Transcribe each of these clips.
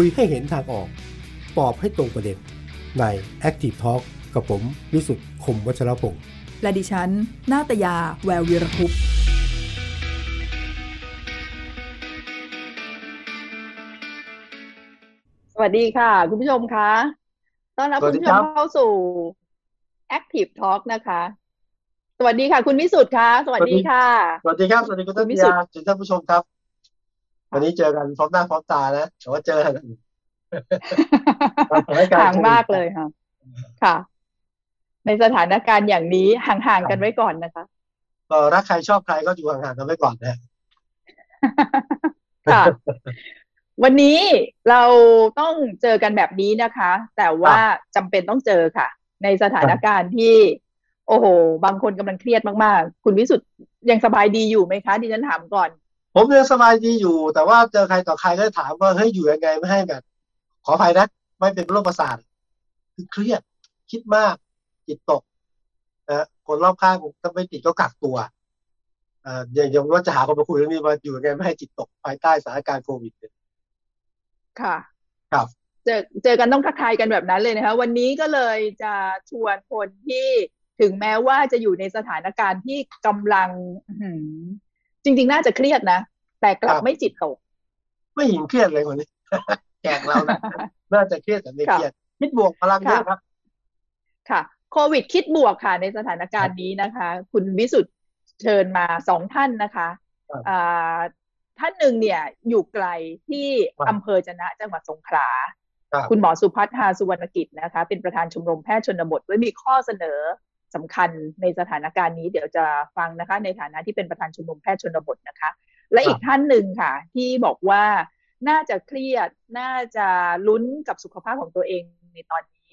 คุยให้เห็นทางออก ตอบให้ตรงประเด็น ใน Active Talk กับผมวิสุทธ์คมวัชรพงศ์และดิฉัน นาตยา แวววีรคุปต์สวัสดีค่ะ คุณผู้ชมคะต้อนรับสวัคุสณดีผู้ชครัมบเข้าสู่ Active Talk นะคะ สวัสดีค่ะ คุณวิสุทธ์คะสวัสดีค่ะ สวัสดีครับ สวัสดีคุณคุทัณศวิสุทยาธิ์ถึงท่านผู้ชมครับ วันนี้เจอกันพร้อมหน้าพร้อมตานะแต่ว่าเจอกันสถานการณ์ห่างมากเลยค่ะ ค่ะ ในสถานการณ์อย่างนี้ห่างๆกันไว้ก่อนนะคะก็รักใครชอบใครก็อยู่ห่างๆกันไว้ก่อนนะค่ะ วันนี้เราต้องเจอกันแบบนี้นะคะ แต่ว่าจำเป็นต้องเจอค่ะ ในสถานการณ์ที่ โอ้โห บางคนกำลังเครียดมากๆ คุณวิสุทธ์ยังสบายดีอยู่ไหมคะดิฉันถามก่อน ผมยังสบายดีอยู่ แต่ว่าเจอใครต่อใครก็ถามว่าเฮ้ยอยู่ยังไงไม่ให้แบบ ขออภัยนะไม่เป็นโรคประสาทคือเครียด คิดมาก จิตตกนะคนรอบข้างถ้าไม่ติดก็กักตัวเอ่ออย่างอย่างว่าจะหาคนมาคุยเรื่องนี้ว่าอยู่ยังไงไม่ให้จิตตกภายใต้สถานการณ์โควิดเนี่ยค่ะ ครับเจอเจอกันต้องทักทายกันแบบนั้นเลยนะคะวันนี้ก็เลยจะชวนคนที่ถึงแม้ว่าจะอยู่ในสถานการณ์ที่กำลังอื้อหือ จริง ๆ น่าจะเครียดนะ แต่กลับไม่จิตตก ไม่เห็นเครียดเลยคนนี้แขกเรานะน่าจะเครียดแต่ไม่เครียด คิดบวกพลังเยอะครับ ค่ะ โควิดคิดบวกค่ะ ในสถานการณ์นี้นะคะ คุณวิสุทธ์เชิญมาสองท่านนะคะครับอ่าท่านหนึ่งเนี่ยอยู่ไกลที่ครับอำเภอจะนะจังหวัดสงขลาครับคุณหมอสุพัฒน์ฮาสุวรรณกิจนะคะ เป็นประธานชมรมแพทย์ชนบทด้วยมีข้อเสนอ สำคัญในสถานการณ์นี้เดี๋ยวจะฟังนะคะ ในฐานะที่เป็นประธานชมรมแพทย์ชนบทนะคะ และอีกท่านหนึ่งค่ะ ที่บอกว่าน่าจะเครียดน่าจะลุ้นกับสุขภาพของตัวเองในตอนนี้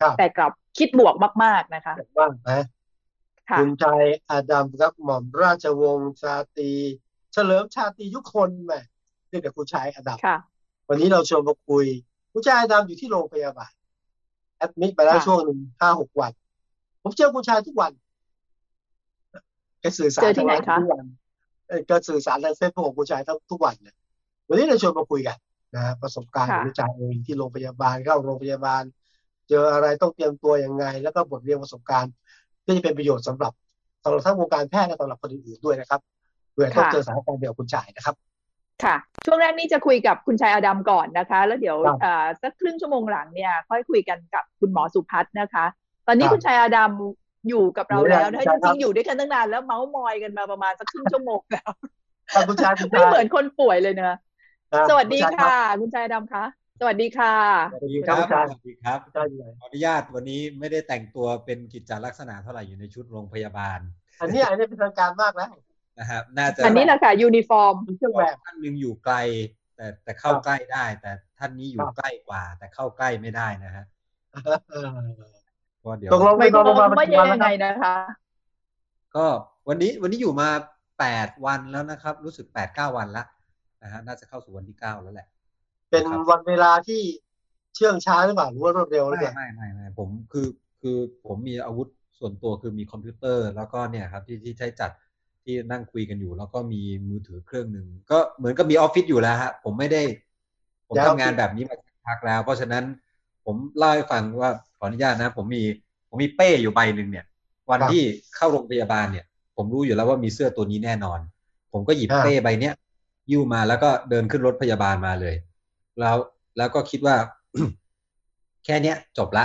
ครับแต่กลับคิดบวกมาก ๆนะคะบ้างนะค่ะคุณชายอาดัมครับหม่อมราชวงศ์ชาตรีเฉลิมชาตรียุคนแหมเรียกแต่คุณชายอาดัมค่ะวันนี้เราชวนมาคุยคุณชายอาดัมอยู่ที่โรงพยาบาลแอดมิดไปแล้วค่ะช่วงหนึ่งห้าหกวัน ผมเจอคุณชายทุกวันแกสื่อสารเจอที่ไหนทางคะทุกวันเอ่อก็สื่อสารทางเฟซบุ๊กของคุณชายทั้งทุกวันเนี่ยวันนี้เราชวนมาคุยกันนะฮะประสบการณ์ของคุณชายเองที่โรงพยาบาลเข้าโรงพยาบาล เจออะไรต้องเตรียมตัวยังไง แล้วก็บทเรียนประสบการณ์ที่จะเป็นประโยชน์สำหรับสำหรับทั้งวงการแพทย์และสำหรับคนอื่นๆด้วยนะครับเผื่อต้องค่ะเจอสถานการณ์เดียวกับคุณชายนะครับค่ะ ช่วงแรกนี้จะคุยกับคุณชายอดัมก่อนนะคะ แล้วเดี๋ยวครับเอ่อสักครึ่งชั่วโมงหลังเนี่ย ค่อยคุยกันกับคุณหมอสุพัฒน์นะคะต อนนี้ครับคุณชายอดัมอยู่กับเราอยู่แล้วแล้วนะใช่จครัริบงๆอยู่ด้วยกันตั้งนานแล้วเมาส์มอยกันมาประมาณสักครึ่งชั่วโมงแล้วอะคุณชายคุณไม่ชายเหมือนคนป่วยเลยเนอะอะสวัสดีณชายรับค่ะ คุณชายอดัมคะสวัสดีค่ะสวัสดีคครัรับบคุณชายสวัสดีครับคุณชายอยู่ไหนขออนุญาตวันนี้ไม่ได้แต่งตัวเป็นกิจจลักษณะเท่าไหร่อยู่ในชุดโรงพยาบาล อันนี้อันนี้เป็นทางการมากแล้วนะครับน่าจะอันนี้แหละค่ะยูนิฟอร์มเป็นเครื่องแบบท่านหนึ่งอยู่ไกล แต่แต่เข้าครับใกล้ได้ แต่ท่านนี้อยู่ครับใกล้กว่า แต่เข้าใกล้ไม่ได้นะฮะ เออเพราะเดี๋ยวตกลงไม่ไปนอนโรงพยาบาลว่ากี่วันแล้วยังไงรับนะคะ ก็วันนี้วันนี้อยู่มาแปดวันแล้วนะครับ รู้สึกแปดเก้าวันละนะฮะน่าจะเข้าสู่วันที่เก้าแล้วแหละ เป็นครับวันเวลาที่เชื่องช้าหรือเปล่าหรือว่ารวดเร็วหรือไม่เปล่าไม่ไม่ไม่ผมคือคือผมมีอาวุธส่วนตัวคือมีคอมพิวเตอร์ แล้วก็เนี่ยครับที่ที่ใช้จัดที่นั่งคุยกันอยู่ แล้วก็มีมือถือเครื่องหนึ่งก็เหมือนกับมีออฟฟิศอยู่แล้วฮะผมไม่ได้ ผมทำงานแบบนี้มาสักพักแล้ว เพราะฉะนั้น ผมเล่าให้ฟังว่าขออนุญาตนะ ผมมีผมมีเป้อยู่ใบหนึ่งเนี่ย วันที่เข้าโรงพยาบาลเนี่ย ผมรู้อยู่แล้วว่ามีเสื้อตัวนี้แน่นอน ผมก็หยิบเป้ใบเนี้ยยิ้วมาแล้วก็เดินขึ้นรถพยาบาลมาเลย แล้วแล้วก็คิดว่า แค่เนี้ยจบละ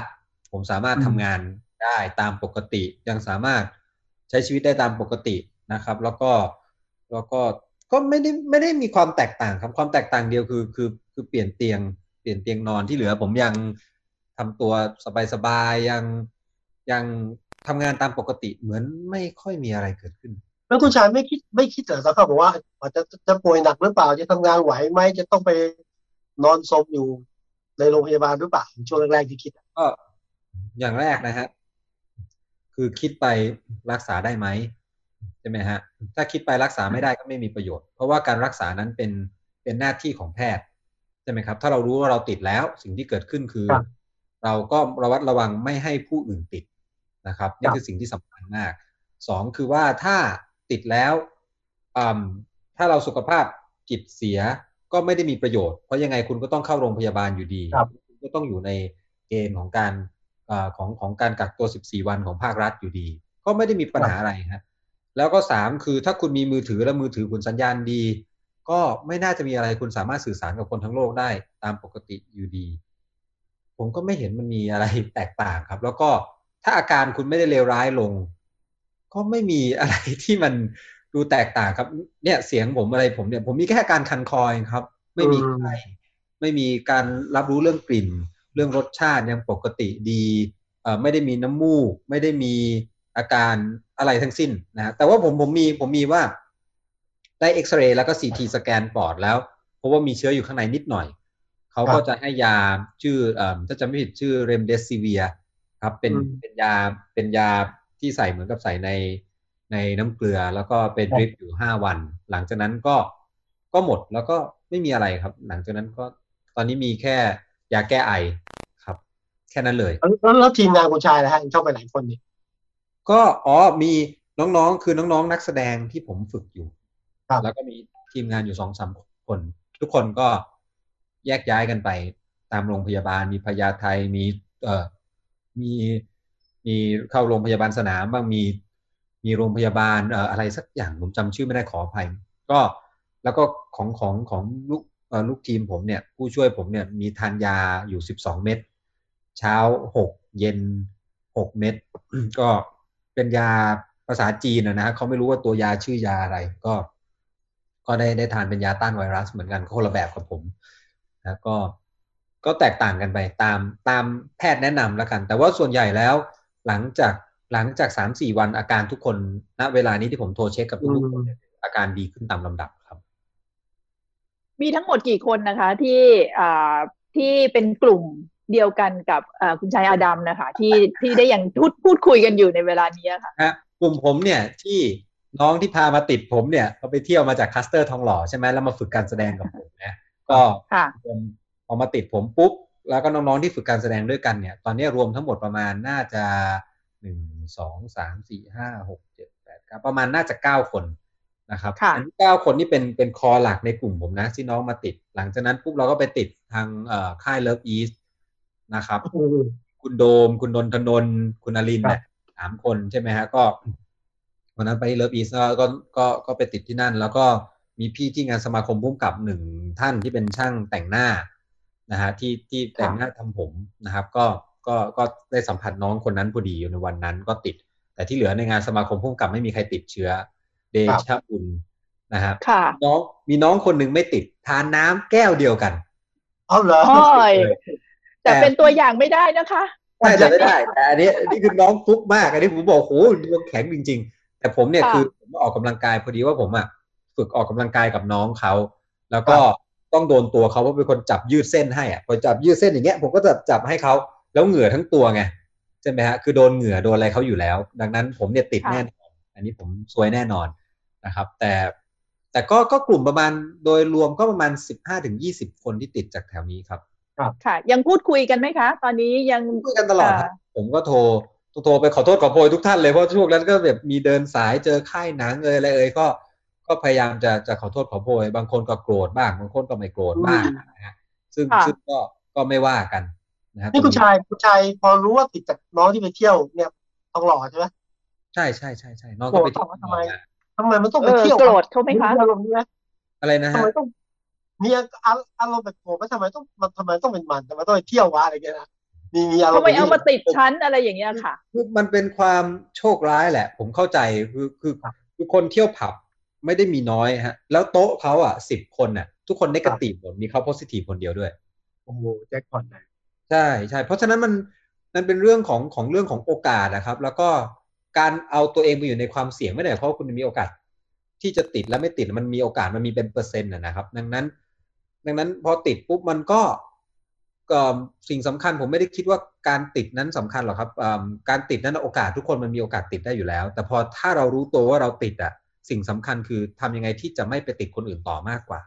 ผมสามารถทำงานได้ตามปกติ ยังสามารถใช้ชีวิตได้ตามปกตินะครับ แล้วก็แล้วก็ก็ไม่ได้ไม่ได้มีความแตกต่างครับความแตกต่างเดียวคือคือคือเปลี่ยนเตียงเปลี่ยนเตียงนอนที่เหลือ ผมยัง ทำตัวสบายๆยังยังทำงานตามปกติเหมือนไม่ค่อยมีอะไรเกิดขึ้น แล้วคุณชายไม่คิดไม่คิดเหรอเขาบอกว่าอาจจะจะป่วยหนักหรือเปล่าจะทำงานไหวไหมจะต้องไปนอนสมอยู่ในโรงพยาบาลหรือเปล่าช่วงแรกๆที่คิดอะก็อย่างแรกนะฮะคือคิดไปรักษาได้ไหมใช่ไหมฮะถ้าคิดไปรักษาไม่ได้ก็ไม่มีประโยชน์ เพราะว่าการรักษานั้นเป็นเป็นหน้าที่ของแพทย์ใช่ไหมครับ ถ้าเรารู้ว่าเราติดแล้วสิ่งที่เกิดขึ้นคือ เราก็ระวัดระวังไม่ให้ผู้อื่นติดนะครับนี่คือสิ่งที่สำคัญมากสองคือว่าถ้าติดแล้วอืมถ้าเราสุขภาพจิตเสียก็ก็ไม่ได้มีประโยชน์ เพราะยังไงคุณก็ต้องเข้าโรงพยาบาลอยู่ดีครับณก็ต้องอยู่ในเกณฑ์ของการอาของของการกักตัว 14 วันของภาครัฐอยู่ดี ก็ไม่ได้มีปัญหาอะไรฮะแล้วก็สามคือถ้าคุณมีมือถือและมือถือคุณสัญญาณดี ก็ไม่น่าจะมีอะไรคุณสามารถสื่อสารกับคนทั้งโลกได้ตามปกติอยู่ดี ผมก็ไม่เห็นมันมีอะไรแตกต่างครับ แล้วก็ถ้าอาการคุณไม่ได้เลวร้ายลง ก็ไม่มีอะไรที่มันดูแตกต่างครับ เนี่ยเสียงผมอะไรผมเนี่ย ผมมีแค่การคันคอเองครับ ไม่มีไข้ไม่มีการรับรู้เรื่องกลิ่น เรื่องรสชาติยังปกติดีเอ่อไม่ได้มีน้ำมูก ไม่ได้มีอาการอะไรทั้งสิ้นนะฮะแต่ว่าผมผมมีผมมีว่าได้เอ็กซเรย์แล้วก็ซีทีสแกนปอดแล้ว เพราะว่ามีเชื้ออยู่ข้างในนิดหน่อย เขาก็จะให้ยาชื่อเอ่อถ้าจำไม่ผิดชื่อเรมเดซิเวียครับ เป็นอืมเป็นยาเป็นยาที่ใส่เหมือนกับใส่ในในน้ำเกลือแล้วก็เป็นครับดริปอยู่ห้าวัน หลังจากนั้นก็ก็หมดแล้วก็ไม่มีอะไรครับ หลังจากนั้นก็ตอนนี้มีแค่ยาแก้ไอครับ แค่นั้นเลยแล้วแล้วแล้วทีมงานคุณชายนะฮะเข้าไปหลายคนนี่ก็อ๋อมีน้องๆ คือน้องๆ นักแสดงที่ผมฝึกอยู่ครับแล้วก็มีทีมงานอยู่สองสามคน ทุกคนก็ แยกย้ายกันไป ตามโรงพยาบาลมีพยาไทยมีเอ่อมีมีเข้าโรงพยาบาลสนามบ้างมีมีโรงพยาบาลเอ่ออะไรสักอย่างผมจำชื่อไม่ได้ขออภัย ก็แล้วก็ของของของลูกเอ่อลูกทีมผมเนี่ยผู้ช่วยผมเนี่ยมีทานยาอยู่สิบสองเม็ดเช้าหกเย็นหกเม็ดก็เป็นยาภาษาจีนนะนะเขาไม่รู้ว่าตัวยาชื่อยาอะไรก็ ก็ได้ได้ทานเป็นยาต้านไวรัสเหมือนกันคนละแบบกับผม นะก็ก็แตกต่างกันไปตามตามแพทย์แนะนำแล้วกัน แต่ว่าส่วนใหญ่แล้วหลังจากหลังจากสามสี่วันอาการทุกคนณเวลานี้ที่ผมโทรเช็คกับทุกๆคนเนี่ยอาการดีขึ้นตามลำดับครับ มีทั้งหมดกี่คนนะคะ ที่อ่าที่เป็นกลุ่มเดียวกันกับอ่าคุณชายอาดัมนะคะ ที่ที่ได้ยังพูดพูดคุยกันอยู่ในเวลานี้ค่ะฮะกลุ่มผมเนี่ยที่น้องที่พามาติดผมเนี่ยเขาไปเที่ยวมาจากคลัสเตอร์ทองหล่อใช่ไหมแล้วมาฝึกการแสดงกับผมนะ ก็ค่ะรวมพอมาติดผมปุ๊บ แล้วก็น้องๆที่ฝึกการแสดงด้วยกันเนี่ย ตอนนี้รวมทั้งหมดประมาณน่าจะหนึ่งสองสามสี่ห้าหกเจ็ดแปดเก้าประมาณน่าจะเก้าคนนะครับค่ะอันนี้เก้าคนนี่เป็นเป็นคอหลักในกลุ่มผมนะ ที่น้องมาติด หลังจากนั้นปุ๊บเราก็ไปติดทางเอ่อค่าย LOVEiS นะครับ คุณโดม คุณนนทนนท์คุณอลินเนี่ยสามคนใช่ไหมฮะก็วันนั้นไป LOVEiS ก็ก็ก็ไปติดที่นั่น แล้วก็ มีพี่ที่งานสมาคมพุ่มกับหนึ่งท่านที่เป็นช่างแต่งหน้านะฮะที่ที่แต่งหน้าทำผมนะครับ ก็ก็ก็ได้สัมผัสน้องคนนั้นพอดีอยู่ในวันนั้นก็ติด แต่ที่เหลือในงานสมาคมพุ่มกับไม่มีใครติดเชื้อ เดชะบุญนะฮะค่ะน้องมีน้องคนหนึ่งไม่ติด ทานน้ำแก้วเดียวกันเอาเหรอโอ้ยแต่แต่เป็นตัวอย่างไม่ได้นะคะใช่แต่ไม่ได้ แต่อันนี้อันนี้คือน้องฟุกมาก อันนี้ผมบอกโหดวงแข็งจริง ๆ แต่ผมเนี่ยค่ะคือผมออกกำลังกายพอดีว่าผมอะ ฝึกออกกำลังกายกับน้องเขา แล้วก็ต้องโดนตัวเขาเพราะเป็นคนจับยืดเส้นให้อะพอจับยืดเส้นอย่างเงี้ยผมก็จะจับให้เขาแล้วเหงื่อทั้งตัวไงใช่ไหมฮะคือโดนเหงื่อโดนอะไรเขาอยู่แล้ว ดังนั้นผมเนี่ยติดค่ะแน่นอนอันนี้ผมซวยแน่นอนนะครับ แต่แต่ก็ก็กลุ่มประมาณโดยรวมก็ประมาณสิบห้าถึงยี่สิบคนที่ติดจากแถวนี้ครับค่ะ ยังพูดคุยกันไหมคะ ตอนนี้ยังคุยกันตลอดครับผมก็โทรโทรไปขอโทษขอโพยทุกท่านเลยเพราะช่วงนั้นก็แบบมีเดินสายเจอค่ายหนังเอยอะไรเอยก็ ก็พยายามจะจะขอโทษขอโพยบางคนก็โกรธบ้าง บางคนก็ไม่โกรธบ้างนะฮะซึ่งค่ะซึ่งก็ก็ไม่ว่ากันนะครับนี่คุณชายคุณชายพอรู้ว่าติดจากน้องที่ไปเที่ยวเนี่ยต้องหล่อใช่ไหมใช่ใช่ใช่ใช่น้องก็ไปเที่ยวโกรธทำไมทำไมมันต้องเอไปอเที่ยวโกรธเขาไหมคะอารมณ์นี้ไหมอะไรนะทำฮะไมต้องมีอารมณ์แบบโกรธไหมทำไมต้องมันทำไมต้องเป็นมันทำไมต้องไปเที่ยววะอะไรเงี้ยนะมีมีอารมเขาณ์ไม่เอาแบบมานี้ติดชั้นอะไรอย่างเงี้ยค่ะคือมันเป็นความโชคร้ายแหละ ผมเข้าใจคือคือคือคนเที่ยวผับ ไม่ได้มีน้อยฮะ แล้วโต๊ะเขาอะสิบคนน่ะ ทุกคนนกาทีฟหมดมีเขาโพสิทีฟคนเดียวด้วยโอ้โหแจ็คพอตเลยใช่ใช่เพราะฉะนั้นมันมันเป็นเรื่องของของเรื่องของโอกาสนะครับ แล้วก็การเอาตัวเองไปอยู่ในความเสี่ยงไม่ได้เพราะว่าคุณมีโอกาส ที่จะติดและไม่ติดมันมีโอกาสมันมีเป็นเปอร์เซ็นต์นะนะครับ ดังนั้น ดังนั้นพอติดปุ๊บมันก็ก็สิ่งสำคัญผมไม่ได้คิดว่าการติดนั้นสำคัญหรอกครับอ่าการติดนั้นโอกาสทุกคนมันมีโอกาสติดได้อยู่แล้ว แต่พอถ้าเรารู้ตัวว่าเราติดอะ สิ่งสำคัญคือทำยังไงที่จะไม่ไปติดคนอื่นต่อมากกว่า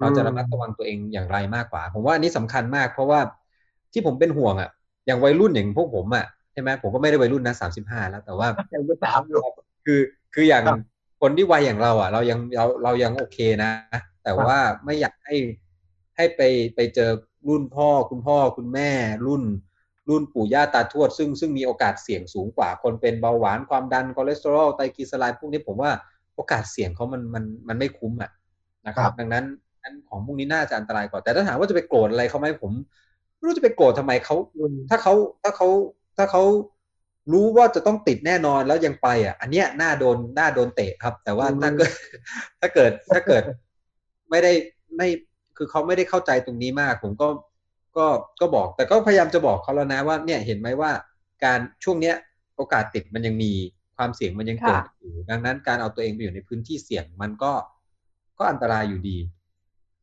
เราจะระมัดระวังตัวเองอย่างไรมากกว่า ผมว่าอันนี้สำคัญมาก เพราะว่าที่ผมเป็นห่วงอะ อย่างวัยรุ่นอย่างพวกผมอะใช่ไหมผมก็ไม่ได้วัยรุ่นนะสามสิบห้าแล้วแต่ว่ายังไม่สามอยู่คือคืออย่างครับคนที่วัยอย่างเราอะ เรายังเราเรายังโอเคนะ แต่ว่าไม่อยากให้ให้ไปไปเจอรุ่นพ่อคุณพ่อคุณแม่รุ่นรุ่นปู่ย่าตาทวด ซึ่งซึ่งมีโอกาสเสี่ยงสูงกว่าคนเป็นเบาหวานความดันคอเลสเตอรอลไตรกลีเซอไรด์พวกนี้ผมว่า โอกาสเสี่ยงเขามันมันมันไม่คุ้มอะนะครับ ดังนั้นนั้นของพวกนี้น่าจะอันตรายกว่า แต่ถ้าถามว่าจะไปโกรธอะไรเขาไหมผมไม่รู้จะไปโกรธทำไมเขาถ้าเขาถ้าเขาถ้าเขารู้ว่าจะต้องติดแน่นอนแล้วยังไปอะ อันเนี้ยน่าโดนน่าโดนเตะครับ แต่ว่าถ้าเกิดถ้าเกิดถ้าเกิดไม่ได้ไม่คือเขาไม่ได้เข้าใจตรงนี้มาก ผมก็ก็ก็บอก แต่ก็พยายามจะบอกเขาแล้วนะว่าเนี่ยเห็นไหมว่า การช่วงเนี้ยโอกาสติดมันยังมี ความเสี่ยงมันยังเกิดอยู่ ดังนั้นการเอาตัวเองไปอยู่ในพื้นที่เสี่ยงมันก็ก็อันตรายอยู่ดี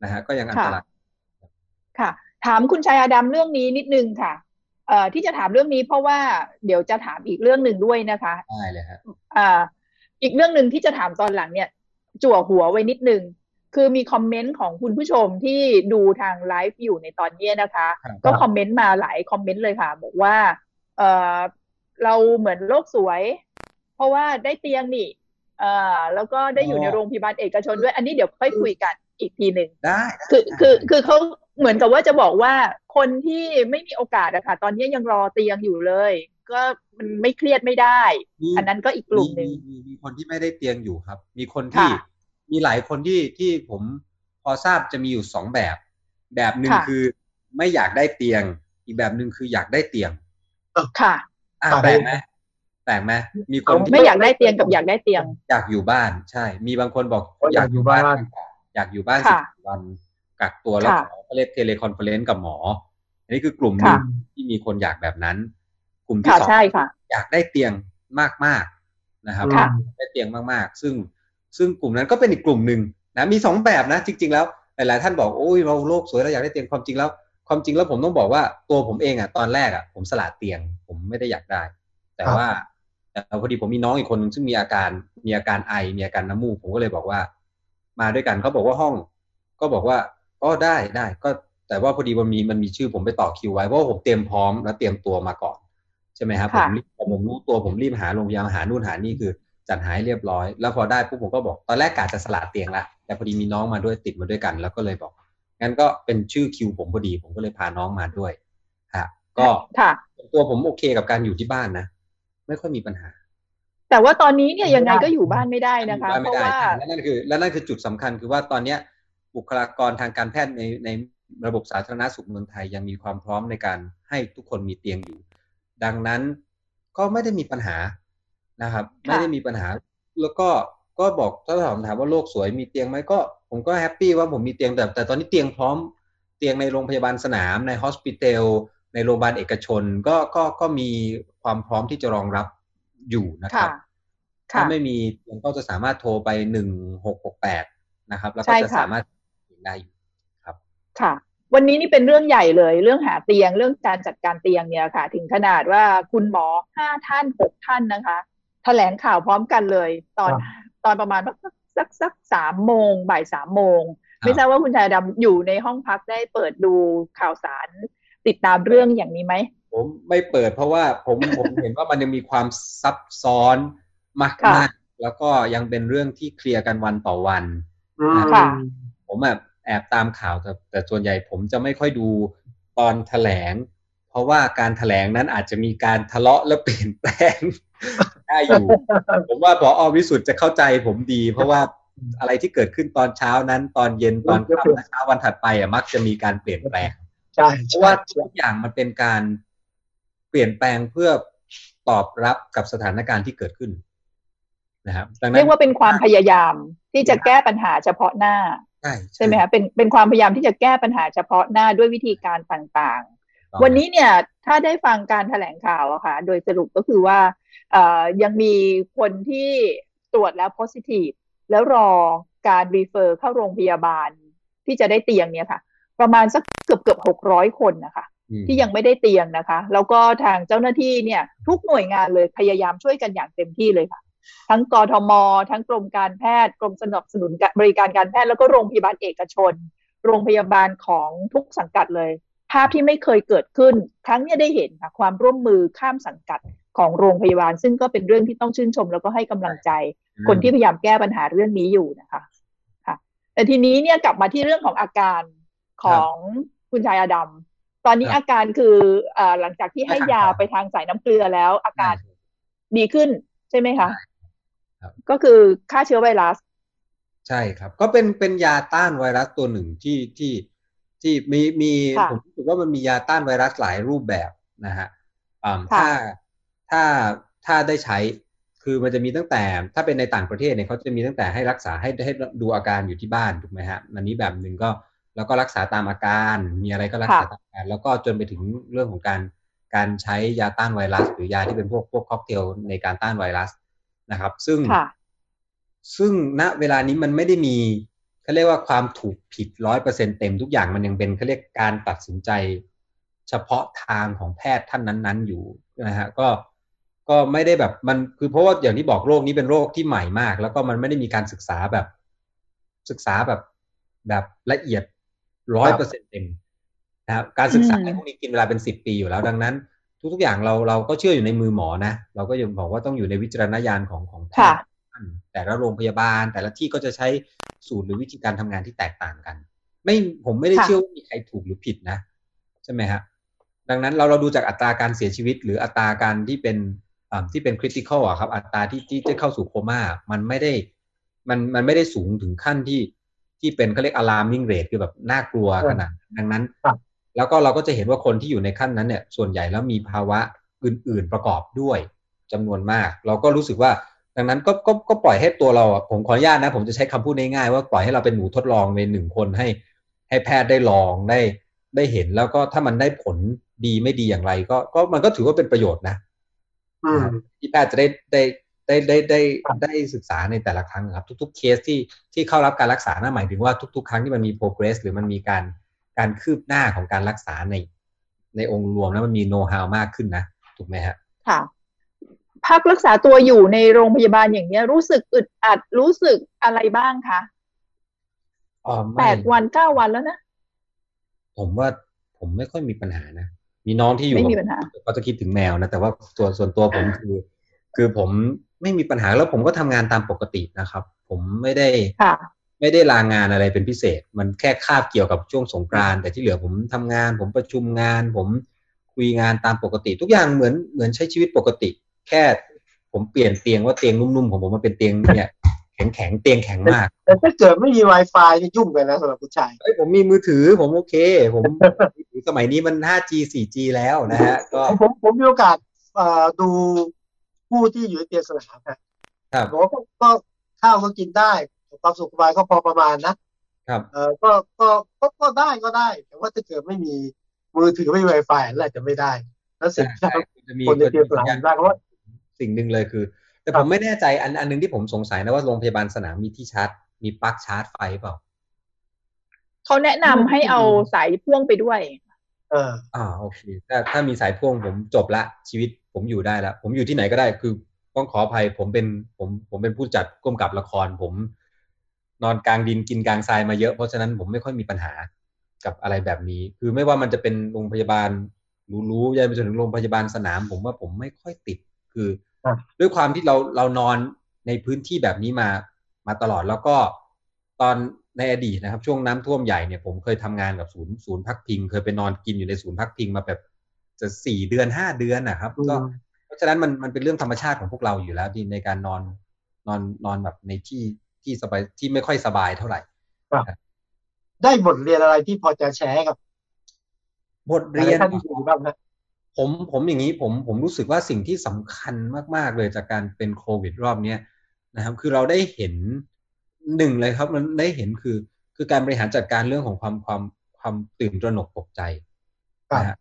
นะฮะก็ยังอันตรายค่ะ ถามคุณชายอาดัมเรื่องนี้นิดนึงค่ะเอ่อที่จะถามเรื่องนี้เพราะว่าเดี๋ยวจะถามอีกเรื่องหนึ่งด้วยนะคะได้เลยฮะอ่าอีกเรื่องหนึ่งที่จะถามตอนหลังเนี่ย จั่วหัวไว้นิดนึงคือมีคอมเมนต์ของคุณผู้ชมที่ดูทางไลฟ์อยู่ในตอนนี้นะคะ ก็คอมเมนต์มาหลายคอมเมนต์เลยค่ะ บอกว่า เออเราเหมือนโลกสวย เพราะว่าได้เตียงนี่เอ่อแล้วก็ได้อยู่ในโรงพยาบาลเอกชนด้วย อันนี้เดี๋ยวค่อยคุยกันอีกทีหนึ่งได้คือคือคือเขาเหมือนกับว่าจะบอกว่าคนที่ไม่มีโอกาสอะค่ะ ตอนนี้ยังรอเตียงอยู่เลย ก็มันไม่เครียดไม่ได้ อันนั้นก็อีกกลุ่มหนึ่งมีมีคนที่ไม่ได้เตียงอยู่ครับ มีคนที่ค่ะมีหลายคนที่ที่ผมพอทราบจะมีอยู่สองแบบ แบบหนึ่งค่ะคือไม่อยากได้เตียง อีกแบบหนึ่งคืออยากได้เตียงค่ะอะอ่าแปลกไหม แปลกไหมมีคนที่ไม่อยากได้เตียงกับอยากได้เตียง อยากอยู่บ้านใช่ มีบางคนบอกอ๋ออยากอยู่บ้าน อยากอยู่บ้านสิค่ะบวันกักตัวแล้วค่ะขอเขาเรียก teleconference กับหมอ อันนี้คือกลุ่มหนึ่งค่ะที่มีคนอยากแบบนั้น กลุ่มที่ค่ะสองใช่ค่ะอยากได้เตียงมากๆนะครับค่ะได้เตียงมากๆ ซึ่งซึ่งกลุ่มนั้นก็เป็นอีกกลุ่มหนึ่งนะมีสองแบบนะ จริง ๆ แล้วหลายๆท่านบอกโอ้ยเราโลกสวยเราอยากได้เตียงความจริงแล้ว ความจริงแล้วผมต้องบอกว่าตัวผมเองอะตอนแรกอะผมสละเตียง ผมไม่ได้อยากได้ แต่ครับว่าแต่ พอดีผมมีน้องอีกคนหนึงซึ่งมีอาการมีอาการไอมีอาการน้ำมูกผมก็เลยบอกว่า มาด้วยกันเขาบอกว่าห้อง ก็บอกว่าอ๋อได้ได้ก็แต่ว่าพอดีมันมีมันมีชื่อผมไปต่อคิวไว้เพราะว่าผมเตรียมพร้อมและเตรียมตัวมาก่อนใช่ไหมครับผค่ะมรีบผมรู้ตัวผมรีบหาโรงพยาบาลหานู่นหานี่คือจัดหายเรียบร้อย แล้วพอได้ปุ๊บผมก็บอกตอนแรกกะจะสละเตียงละแต่พอดีมีน้องมาด้วยติดมาด้วยกัน แล้วก็เลยบอกงั้นก็เป็นชื่อคิวผมพอดีผมก็เลยพาน้องมาด้วยฮะก็ค่ะตัวผมโอเคกับการอยู่ที่บ้านนะ ไม่ค่อยมีปัญหา แต่ว่าตอนนี้เนี่ยยังไงก็อยู่บ้านไม่ได้นะคะอยู่บ้านเพไม่ราะได้ว่าใช่และนั่นคือและนั่นคือจุดสำคัญคือว่าตอนเนี้ยบุคลากรทางการแพทย์ในในระบบสาธารณสุขเมืองไทยยังมีความพร้อมในการให้ทุกคนมีเตียงอยู่ ดังนั้นก็ไม่ได้มีปัญหานะครับ ไม่ได้มีปัญหา แล้วก็ก็บอกถ้าถามถามว่าโลกสวยมีเตียงไหมก็ ผมก็แฮปปี้ว่าผมมีเตียงแต่แต่ตอนนี้เตียงพร้อมเตียงในโรงพยาบาลสนามในฮอสพิทอล ในโรงพยาบาลเอกชนก็ก็ก็มีความพร้อมที่จะรองรับอยู่นะคค่ะรับค่ะถ้าไม่มีมันก็จะสามารถโทรไปหนึ่งหกหกแปดนะครับ แล้วใช่ก็จะค่ะสามารถได้อยู่ค่ะ วันนี้นี่เป็นเรื่องใหญ่เลย เรื่องหาเตียงเรื่องการจัดการเตียงเนี่ยค่ะ ถึงขนาดว่าคุณหมอห้าท่านหกท่านนะคะแถลงข่าวพร้อมกันเลย ตอนตอนประมาณสักสักสักสามโมงบ่ายสามโมง ไม่ทราบว่าคุณชายดำอยู่ในห้องพักได้เปิดดูข่าวสาร ติดตามเรื่องอย่างนี้ไหม ผมไม่เปิดเพราะว่าผมผมเห็นว่ามันยังมีความซับซ้อนมากค่ะมากแล้วก็ยังเป็นเรื่องที่เคลียร์กันวันต่อวันอืมค่ะผมแบบแอบตามข่าวแต่แต่ส่วนใหญ่ผมจะไม่ค่อยดูตอนแถลง เพราะว่าการแถลงนั้นอาจจะมีการทะเลาะและเปลี่ยนแปลงได้อยู่ ผมว่าพออวิสุทธ์จะเข้าใจผมดี เพราะว่าอะไรที่เกิดขึ้นตอนเช้านั้น ตอนเย็นตอนค่ำและเช้าวันถัดไปอะมักจะมีการเปลี่ยนแปลง ใช่เพใช่ราะว่าทุกอย่างมันเป็นการเปลี่ยนแปลงเพื่อตอบรับกับสถานการณ์ที่เกิดขึ้นนะครับดังนั้นเรียกว่าเป็นความพยายามที่จะแก้ปัญหาเฉพาะหน้าใช่ใช่ไหมคะเป็นเป็นความพยายามที่จะแก้ปัญหาเฉพาะหน้าด้วยวิธีการต่างๆ วันนี้เนี่ยถ้าได้ฟังการแถลงข่าวอะค่ะ โดยสรุปก็คือว่าเอ่อยังมีคนที่ตรวจแล้ว positive แล้วรอการรีเฟอร์เข้าโรงพยาบาลที่จะได้เตียงเนี่ยค่ะ ประมาณสักเกือบเกือบหกร้อยคนนะคะอืมที่ยังไม่ได้เตียงนะคะ แล้วก็ทางเจ้าหน้าที่เนี่ย ทุกหน่วยงานเลยพยายามช่วยกันอย่างเต็มที่เลยค่ะ ทั้งกทม ทั้งกรมการแพทย์กรมสนับสนุนบริการการแพทย์แล้วก็โรงพยาบาลเอกชน โรงพยาบาลของทุกสังกัดเลย ภาพที่ไม่เคยเกิดขึ้น ครั้งเนี้ยได้เห็นค่ะ ความร่วมมือข้ามสังกัดของโรงพยาบาล ซึ่งก็เป็นเรื่องที่ต้องชื่นชม แล้วก็ให้กำลังใจ คนที่พยายามแก้ปัญหาเรื่องนี้อยู่นะคะค่ะแต่ทีนี้เนี่ยกลับมาที่เรื่องของอาการ ของคุณชายอดัมตอนนี้ครับอาการคือเอ่อหลังจากที่ให้ไม่ขาดยาครับไปทางสายน้ำเกลือแล้ว อาการใช่ดีขึ้นใช่ไหมคะครับก็คือฆ่าเชื้อไวรัส ใช่ครับ ก็เป็นเป็นยาต้านไวรัสตัวหนึ่งที่ที่ที่มีมีค่ะผมรู้สึกว่ามันมียาต้านไวรัสหลายรูปแบบนะฮะอ่าค่ะถ้าถ้าถ้าได้ใช้คือมันจะมีตั้งแต่ ถ้าเป็นในต่างประเทศเนี่ยเขาจะมีตั้งแต่ให้รักษาให้ให้ดูอาการอยู่ที่บ้านถูกไหมฮะอันนี้แบบหนึ่งก็ แล้วก็รักษาตามอาการ มีอะไรก็รักษาค่ะตามอาการ แล้วก็จนไปถึงเรื่องของการการใช้ยาต้านไวรัส หรือยาที่เป็นพวกพวกค็อกเทลในการต้านไวรัสนะครับ ซึ่งค่ะซึ่งณเวลานี้มันไม่ได้มีเขาเรียกว่าความถูกผิดร้อยเปอร์เซ็นเต็มทุกอย่างมันยังเป็นเขาเรียกการตัดสินใจ เฉพาะทางของแพทย์ท่านนั้น ๆ อยู่นะฮะก็ก็ไม่ได้แบบมันคือเพราะว่าอย่างที่บอกโรคนี้เป็นโรคที่ใหม่มาก แล้วก็มันไม่ได้มีการศึกษาแบบศึกษาแบบแบบละเอียด ร้อยเปอร์เซ็นเต็มนะครับการศึกษาอืมในพวกนี้กินเวลาเป็นสิบปีอยู่แล้วดังนั้น ทุกๆอย่างเราเราก็เชื่ออยู่ในมือหมอนะ เราก็ยังบอกว่าต้องอยู่ในวิจารณญาณของของแพค่ะทย์ท่านแต่ละโรงพยาบาล แต่ละที่ก็จะใช้สูตรหรือวิธีการทำงานที่แตกต่างกัน ไม่ผมไม่ได้ค่ะเชื่อว่ามีใครถูกหรือผิดนะ ใช่ไหมฮะดังนั้นเราเราดูจากอัตราการเสียชีวิต หรืออัตราการที่เป็นอ่าที่เป็นคริติคอลอะครับ อัตราที่ที่จะเข้าสู่โคม่ามันไม่ได้มันมันไม่ได้สูงถึงขั้นที่ ที่เป็นเขาเรียก alarming rate คือแบบน่ากลัวขนาดนั้นดังนั้นครับแล้วก็เราก็จะเห็นว่าคนที่อยู่ในขั้นนั้นเนี่ย ส่วนใหญ่แล้วมีภาวะอื่น ๆประกอบด้วยจำนวนมาก เราก็รู้สึกว่าดังนั้นก็ก็ก็ปล่อยให้ตัวเราอะผมขออนุญาตนะ ผมจะใช้คำพูดง่ายๆว่าปล่อยให้เราเป็นหนูทดลองในหนึ่งคนให้ ให้แพทย์ได้ลองได้ได้เห็นแล้วก็ถ้ามันได้ผลดีไม่ดีอย่างไร ก็ก็มันก็ถือว่าเป็นประโยชน์นะอืมที่แพทย์จะได้ได้ ได้ได้ได้ครับได้ศึกษาในแต่ละครั้งครับทุก ๆ เคสที่ที่เข้ารับการรักษานั่นหมายถึงว่าทุก ๆ ครั้งที่มันมี progress หรือมันมีการการคืบหน้าของการรักษาใน ในองค์รวมแล้วมันมี know how มากขึ้นนะถูกไหมฮะค่ะพักรักษาตัวอยู่ในโรงพยาบาลอย่างเนี้ย รู้สึกอึดอัดรู้สึกอะไรบ้างคะอ๋อไม่แปดวันเก้าวันแล้วนะ ผมว่าผมไม่ค่อยมีปัญหานะ มีน้องที่อยู่ไม่มีกับปัญหาก็จะคิดถึงแมวนะ แต่ว่าตัวส่วนตัวผมคือ คือผม ไม่มีปัญหาแล้วผมก็ทำงานตามปกตินะครับ ผมไม่ได้ค่ะไม่ได้ลางานอะไรเป็นพิเศษ มันแค่คาบเกี่ยวกับช่วงสงกรานต์แต่ที่เหลือผมทำงาน ผมประชุมงาน ผมคุยงานตามปกติ ทุกอย่างเหมือนเหมือนใช้ชีวิตปกติ แค่ผมเปลี่ยนเตียงว่าเตียงนุ่มๆของผมมันเป็นเตียงเนี่ยแข็งแข็งๆเตียงแข็งมากแต่ถ้าเกิดไม่มี Wi-Fi นี่ยุ่งเลยนะสำหรับผู้ชายเอ้ยผมมีมือถือผมโอเค ผมมือถือสมัยนี้มัน 5G 4G แล้วนะฮะก็ผมผมมีโอกาสเอ่อดู ผู้ที่อยู่ในเตียงสนามนะครับบอกว่าก็ก็ข้าวก็กินได้ความสุขสบายก็พอประมาณนะครับเออก็ก็ก็ก็ได้ก็ได้ แต่ว่าถ้าเกิดไม่มีมือถือไม่มี Wi-Fi นั่นแหละจะไม่ได้ แล้วสิ่งที่ใช่จะมีคนในเตียงสนามได้เพราะว่าสิ่งหนึ่งเลยคือ แต่ครัผบมไม่แน่ใจอันอันหนึงที่ผมสงสัยนะว่าโรงพยาบาลสนามมีที่ชาร์จ มีปลั๊กชาร์จไฟเปล่าเขาแนะนำให้เอาสายพ่วงไปด้วย เอออ่าโอเคถ้าถ้ามีสายพ่วงผมจบละชีวิต ผมอยู่ได้แล้ว ผมอยู่ที่ไหนก็ได้คือต้องขออภัยผมเป็นผมผมเป็นผู้จัดก้มกับละคร ผมนอนกลางดินกินกลางทรายมาเยอะ เพราะฉะนั้นผมไม่ค่อยมีปัญหากับอะไรแบบนี้ คือไม่ว่ามันจะเป็นโรงพยาบาลรู้ๆยันไปจนถึงโรงพยาบาลสนาม ผมว่าผมไม่ค่อยติด คือ ด้วยความที่เราเรานอนในพื้นที่แบบนี้มามาตลอดแล้วก็ตอนในอดีตนะครับ ช่วงน้ำท่วมใหญ่เนี่ยผมเคยทำงานกับศูนย์ศูนย์พักพิง เคยไปนอนกินอยู่ในศูนย์พักพิงมาแบบ จะสี่เดือนห้าเดือนนะครับอืมก็เพราะฉะนั้นมันมันเป็นเรื่องธรรมชาติของพวกเราอยู่แล้วที่ในการนอนนอนนอนแบบในที่ที่สบายที่ไม่ค่อยสบายเท่าไหร่ได้บทเรียนอะไรที่พอจะแชร์กับบทเรียนท่านที่ดูบ้างนะผมผมอย่างนี้ผมผมรู้สึกว่าสิ่งที่สำคัญมาก ๆ เลยจากการเป็นโควิดรอบเนี้ยนะครับ คือเราได้เห็นหนึ่งเลยครับ มันได้เห็นคือ คือการบริหารจัดการเรื่องของความความความตื่นตระหนกตกใจครับนะฮะ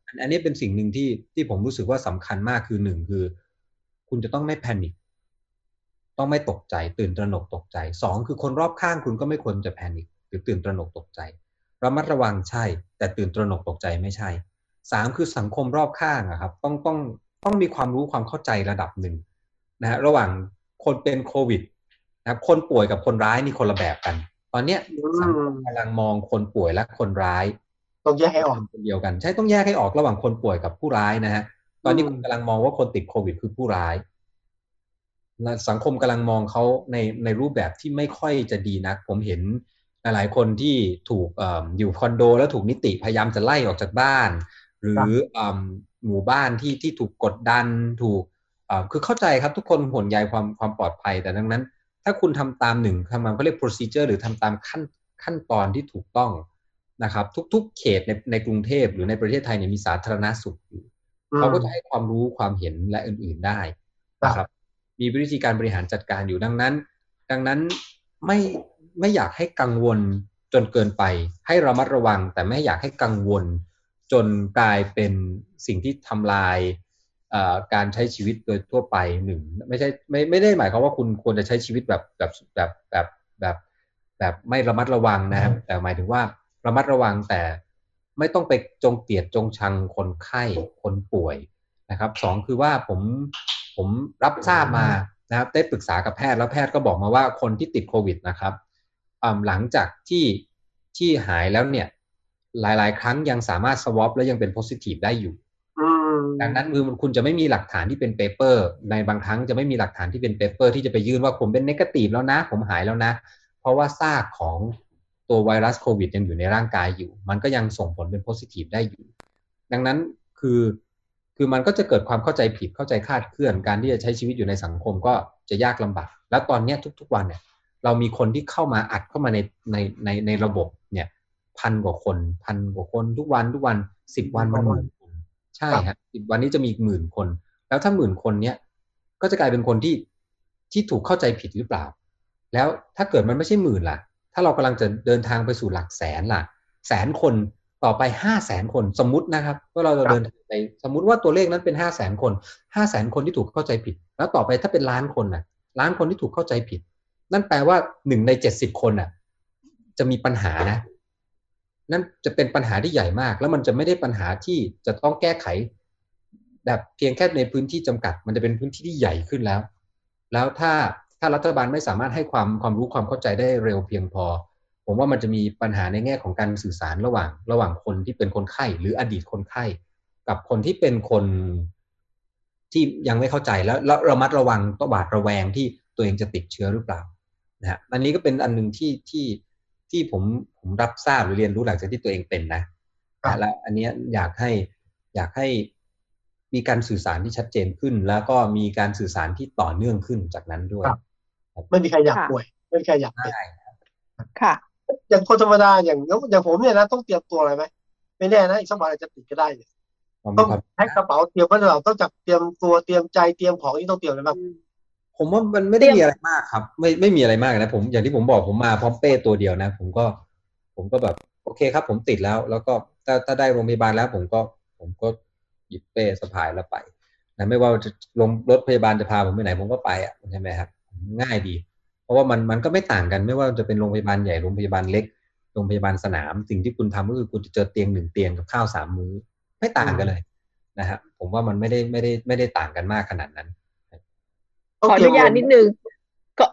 อันอันนี้เป็นสิ่งหนึ่งที่ที่ผมรู้สึกว่าสำคัญมากคือหนึ่งคือ คุณจะต้องไม่แพนิคต้องไม่ตกใจตื่นตระหนกตกใจสองคือคนรอบข้างคุณก็ไม่ควรจะแพนิคหรือตื่นตระหนกตกใจระมัดระวังใช่ แต่ตื่นตระหนกตกใจไม่ใช่สามคือสังคมรอบข้างอะครับ ต้องต้องต้องมีความรู้ความเข้าใจระดับหนึ่งนะฮะระหว่างคนเป็นโควิดนะครับคนป่วยกับคนร้ายนี่คนละแบบกัน ตอนเนี้ยสังคมกำลังมองคนป่วยและคนร้าย ต้องแยกให้ออกคนเดียวกัน ใช่ต้องแยกให้ออกระหว่างคนป่วยกับผู้ร้ายนะฮะตอนนี้คุณกำลังมองว่าคนติดโควิดคือผู้ร้ายและสังคมกำลังมองเขาในในรูปแบบที่ไม่ค่อยจะดีนัก ผมเห็นหลายๆคนที่ถูกอยู่คอนโด แล้วถูกนิติพยายามจะไล่ออกจากบ้าน หรือหมู่บ้านที่ที่ถูกกดดันถูกคือเข้าใจครับทุกคนห่วงใยความความปลอดภัย แต่ดังนั้น ถ้าคุณทำตามหนึ่งทำตามเขาเรียก procedure หรือทำตามขั้นขั้นตอนที่ถูกต้อง นะครับทุก ๆ เขตในในกรุงเทพหรือในประเทศไทยเนี่ยมีสาธารณสุขอยู่เขาก็จะให้ความรู้ความเห็นและอื่นๆได้นะครับ มีวิธีการบริหารจัดการอยู่ดังนั้น ดังนั้นไม่ไม่อยากให้กังวลจนเกินไป ให้ระมัดระวัง แต่ไม่อยากให้กังวล จนกลายเป็นสิ่งที่ทำลายการใช้ชีวิตโดยทั่วไปหนึ่งไม่ใช่ไม่ไม่ได้หมายความว่าคุณควรจะใช้ชีวิตแบบแบบแบบแบบแบบแบบไม่ระมัดระวังนะครับ แต่หมายถึงว่า ระมัดระวังแต่ไม่ต้องไปจงเกลียดจงชังคนไข้คนป่วยนะครับสองคือว่าผมผมรับทราบมานะครับได้ปรึกษากับแพทย์แล้วแพทย์ก็บอกมาว่าคนที่ติดโควิดนะครับหลังจากที่ที่หายแล้วเนี่ย หลาย ๆ ครั้งยังสามารถ swab แล้วยังเป็น positive ได้อยู่ดังนั้นคือคุณจะไม่มีหลักฐานที่เป็น paper ในบางครั้งจะไม่มีหลักฐานที่เป็น paper ที่จะไปยื่นว่าผมเป็น negative แล้วนะ ผมหายแล้วนะ เพราะว่าซากของ ตัวไวรัสโควิดยังอยู่ในร่างกายอยู่ มันก็ยังส่งผลเป็นโพซิทีฟได้อยู่ ดังนั้นคือคือมันก็จะเกิดความเข้าใจผิดเข้าใจคาดเคลื่อนการที่จะใช้ชีวิตอยู่ในสังคมก็จะยากลำบาก แล้วตอนนี้ทุกๆวันเนี่ยเรามีคนที่เข้ามาอัดเข้ามาในในในในระบบเนี่ยพันกว่าคนพันกว่าคนทุกวันทุกวันสิบวันมันหมื่นคนใช่ครับสิบวันนี้จะมีหมื่นคน แล้วถ้าหมื่นคนเนี้ยก็จะกลายเป็นคนที่ที่ถูกเข้าใจผิดหรือเปล่า แล้วถ้าเกิดมันไม่ใช่หมื่นล่ะ ถ้าเรากำลังจะเดินทางไปสู่หลักแสนล่ะ แสนคนต่อไปห้าแสนคนสมมตินะครับว่าเราจะเดินไปสมมุติว่าตัวเลขนั้นเป็นห้าแสนคนห้าแสนคนที่ถูกเข้าใจผิด แล้วต่อไปถ้าเป็นล้านคนน่ะล้านคนที่ถูกเข้าใจผิด นั่นแปลว่าหนึ่งในเจ็ดสิบคนน่ะ จะมีปัญหานะนั่นจะเป็นปัญหาที่ใหญ่มาก แล้วมันจะไม่ได้ปัญหาที่จะต้องแก้ไข แบบเพียงแค่ในพื้นที่จำกัด มันจะเป็นพื้นที่ที่ใหญ่ขึ้นแล้ว แล้วถ้า ถ้ารัฐบาลไม่สามารถให้ความความรู้ความเข้าใจได้เร็วเพียงพอ ผมว่ามันจะมีปัญหาในแง่ของการสื่อสารระหว่าง ระหว่างคนที่เป็นคนไข้ หรืออดีตคนไข้ กับคนที่เป็นคนที่ยังไม่เข้าใจแล้วแล้วระมัดระวังต้องบาดระแวงที่ตัวเองจะติดเชื้อหรือเปล่านะฮะอันนี้ก็เป็นอันหนึ่งที่ที่ที่ผมผมรับทราบหรือเรียนรู้หลังจากที่ตัวเองเป็นนะและอันนี้อยากให้อยากให้มีการสื่อสารที่ชัดเจนขึ้น แล้วก็มีการสื่อสารที่ต่อเนื่องขึ้นจากนั้นด้วย ไม่มีใครอยากป่วย ไม่มีใครอยากเป็นค่ะ อย่างคนธรรมดาอย่างอย่างผมเนี่ยนะต้องเตรียมตัวอะไรไหมไม่แน่นะอีกสักวันอาจจะติดก็ได้เนี่ยต้องแพ็คกระเป๋าเตรียมไว้ตลอดต้องจับเตรียมตัวเตรียมใจเตรียมของที่ต้องเตรียมอะไรบ้างผมว่ามันไม่ได้มีอะไรมากครับ ไม่ไม่มีอะไรมากนะผมอย่างที่ผมบอกผมมาพร้อมเป้ตัวเดียวนะ ผมก็ ผมก็แบบโอเคครับ ผมติดแล้ว แล้วก็ถ้าถ้าได้โรงพยาบาลแล้ว ผมก็ผมก็หยิบเป้สะพายแล้วไปนะไม่ว่าจะลงรถพยาบาลจะพาผมไปไหนผมก็ไปอะใช่ไหมครับ ง่ายดี เพราะว่ามันมันก็ไม่ต่างกันไม่ว่าจะเป็นโรงพยาบาลใหญ่โรงพยาบาลเล็กโรงพยาบาลสนาม สิ่งที่คุณทำก็คือคุณจะเจอเตียงหนึ่งเตียงกับข้าวสามมื้อ ไม่ต่างกันเลยนะฮะผมว่ามันไม่ได้ไม่ได้ไม่ได้ต่างกันมากขนาดนั้น ขออนุญาตนิดนึงก็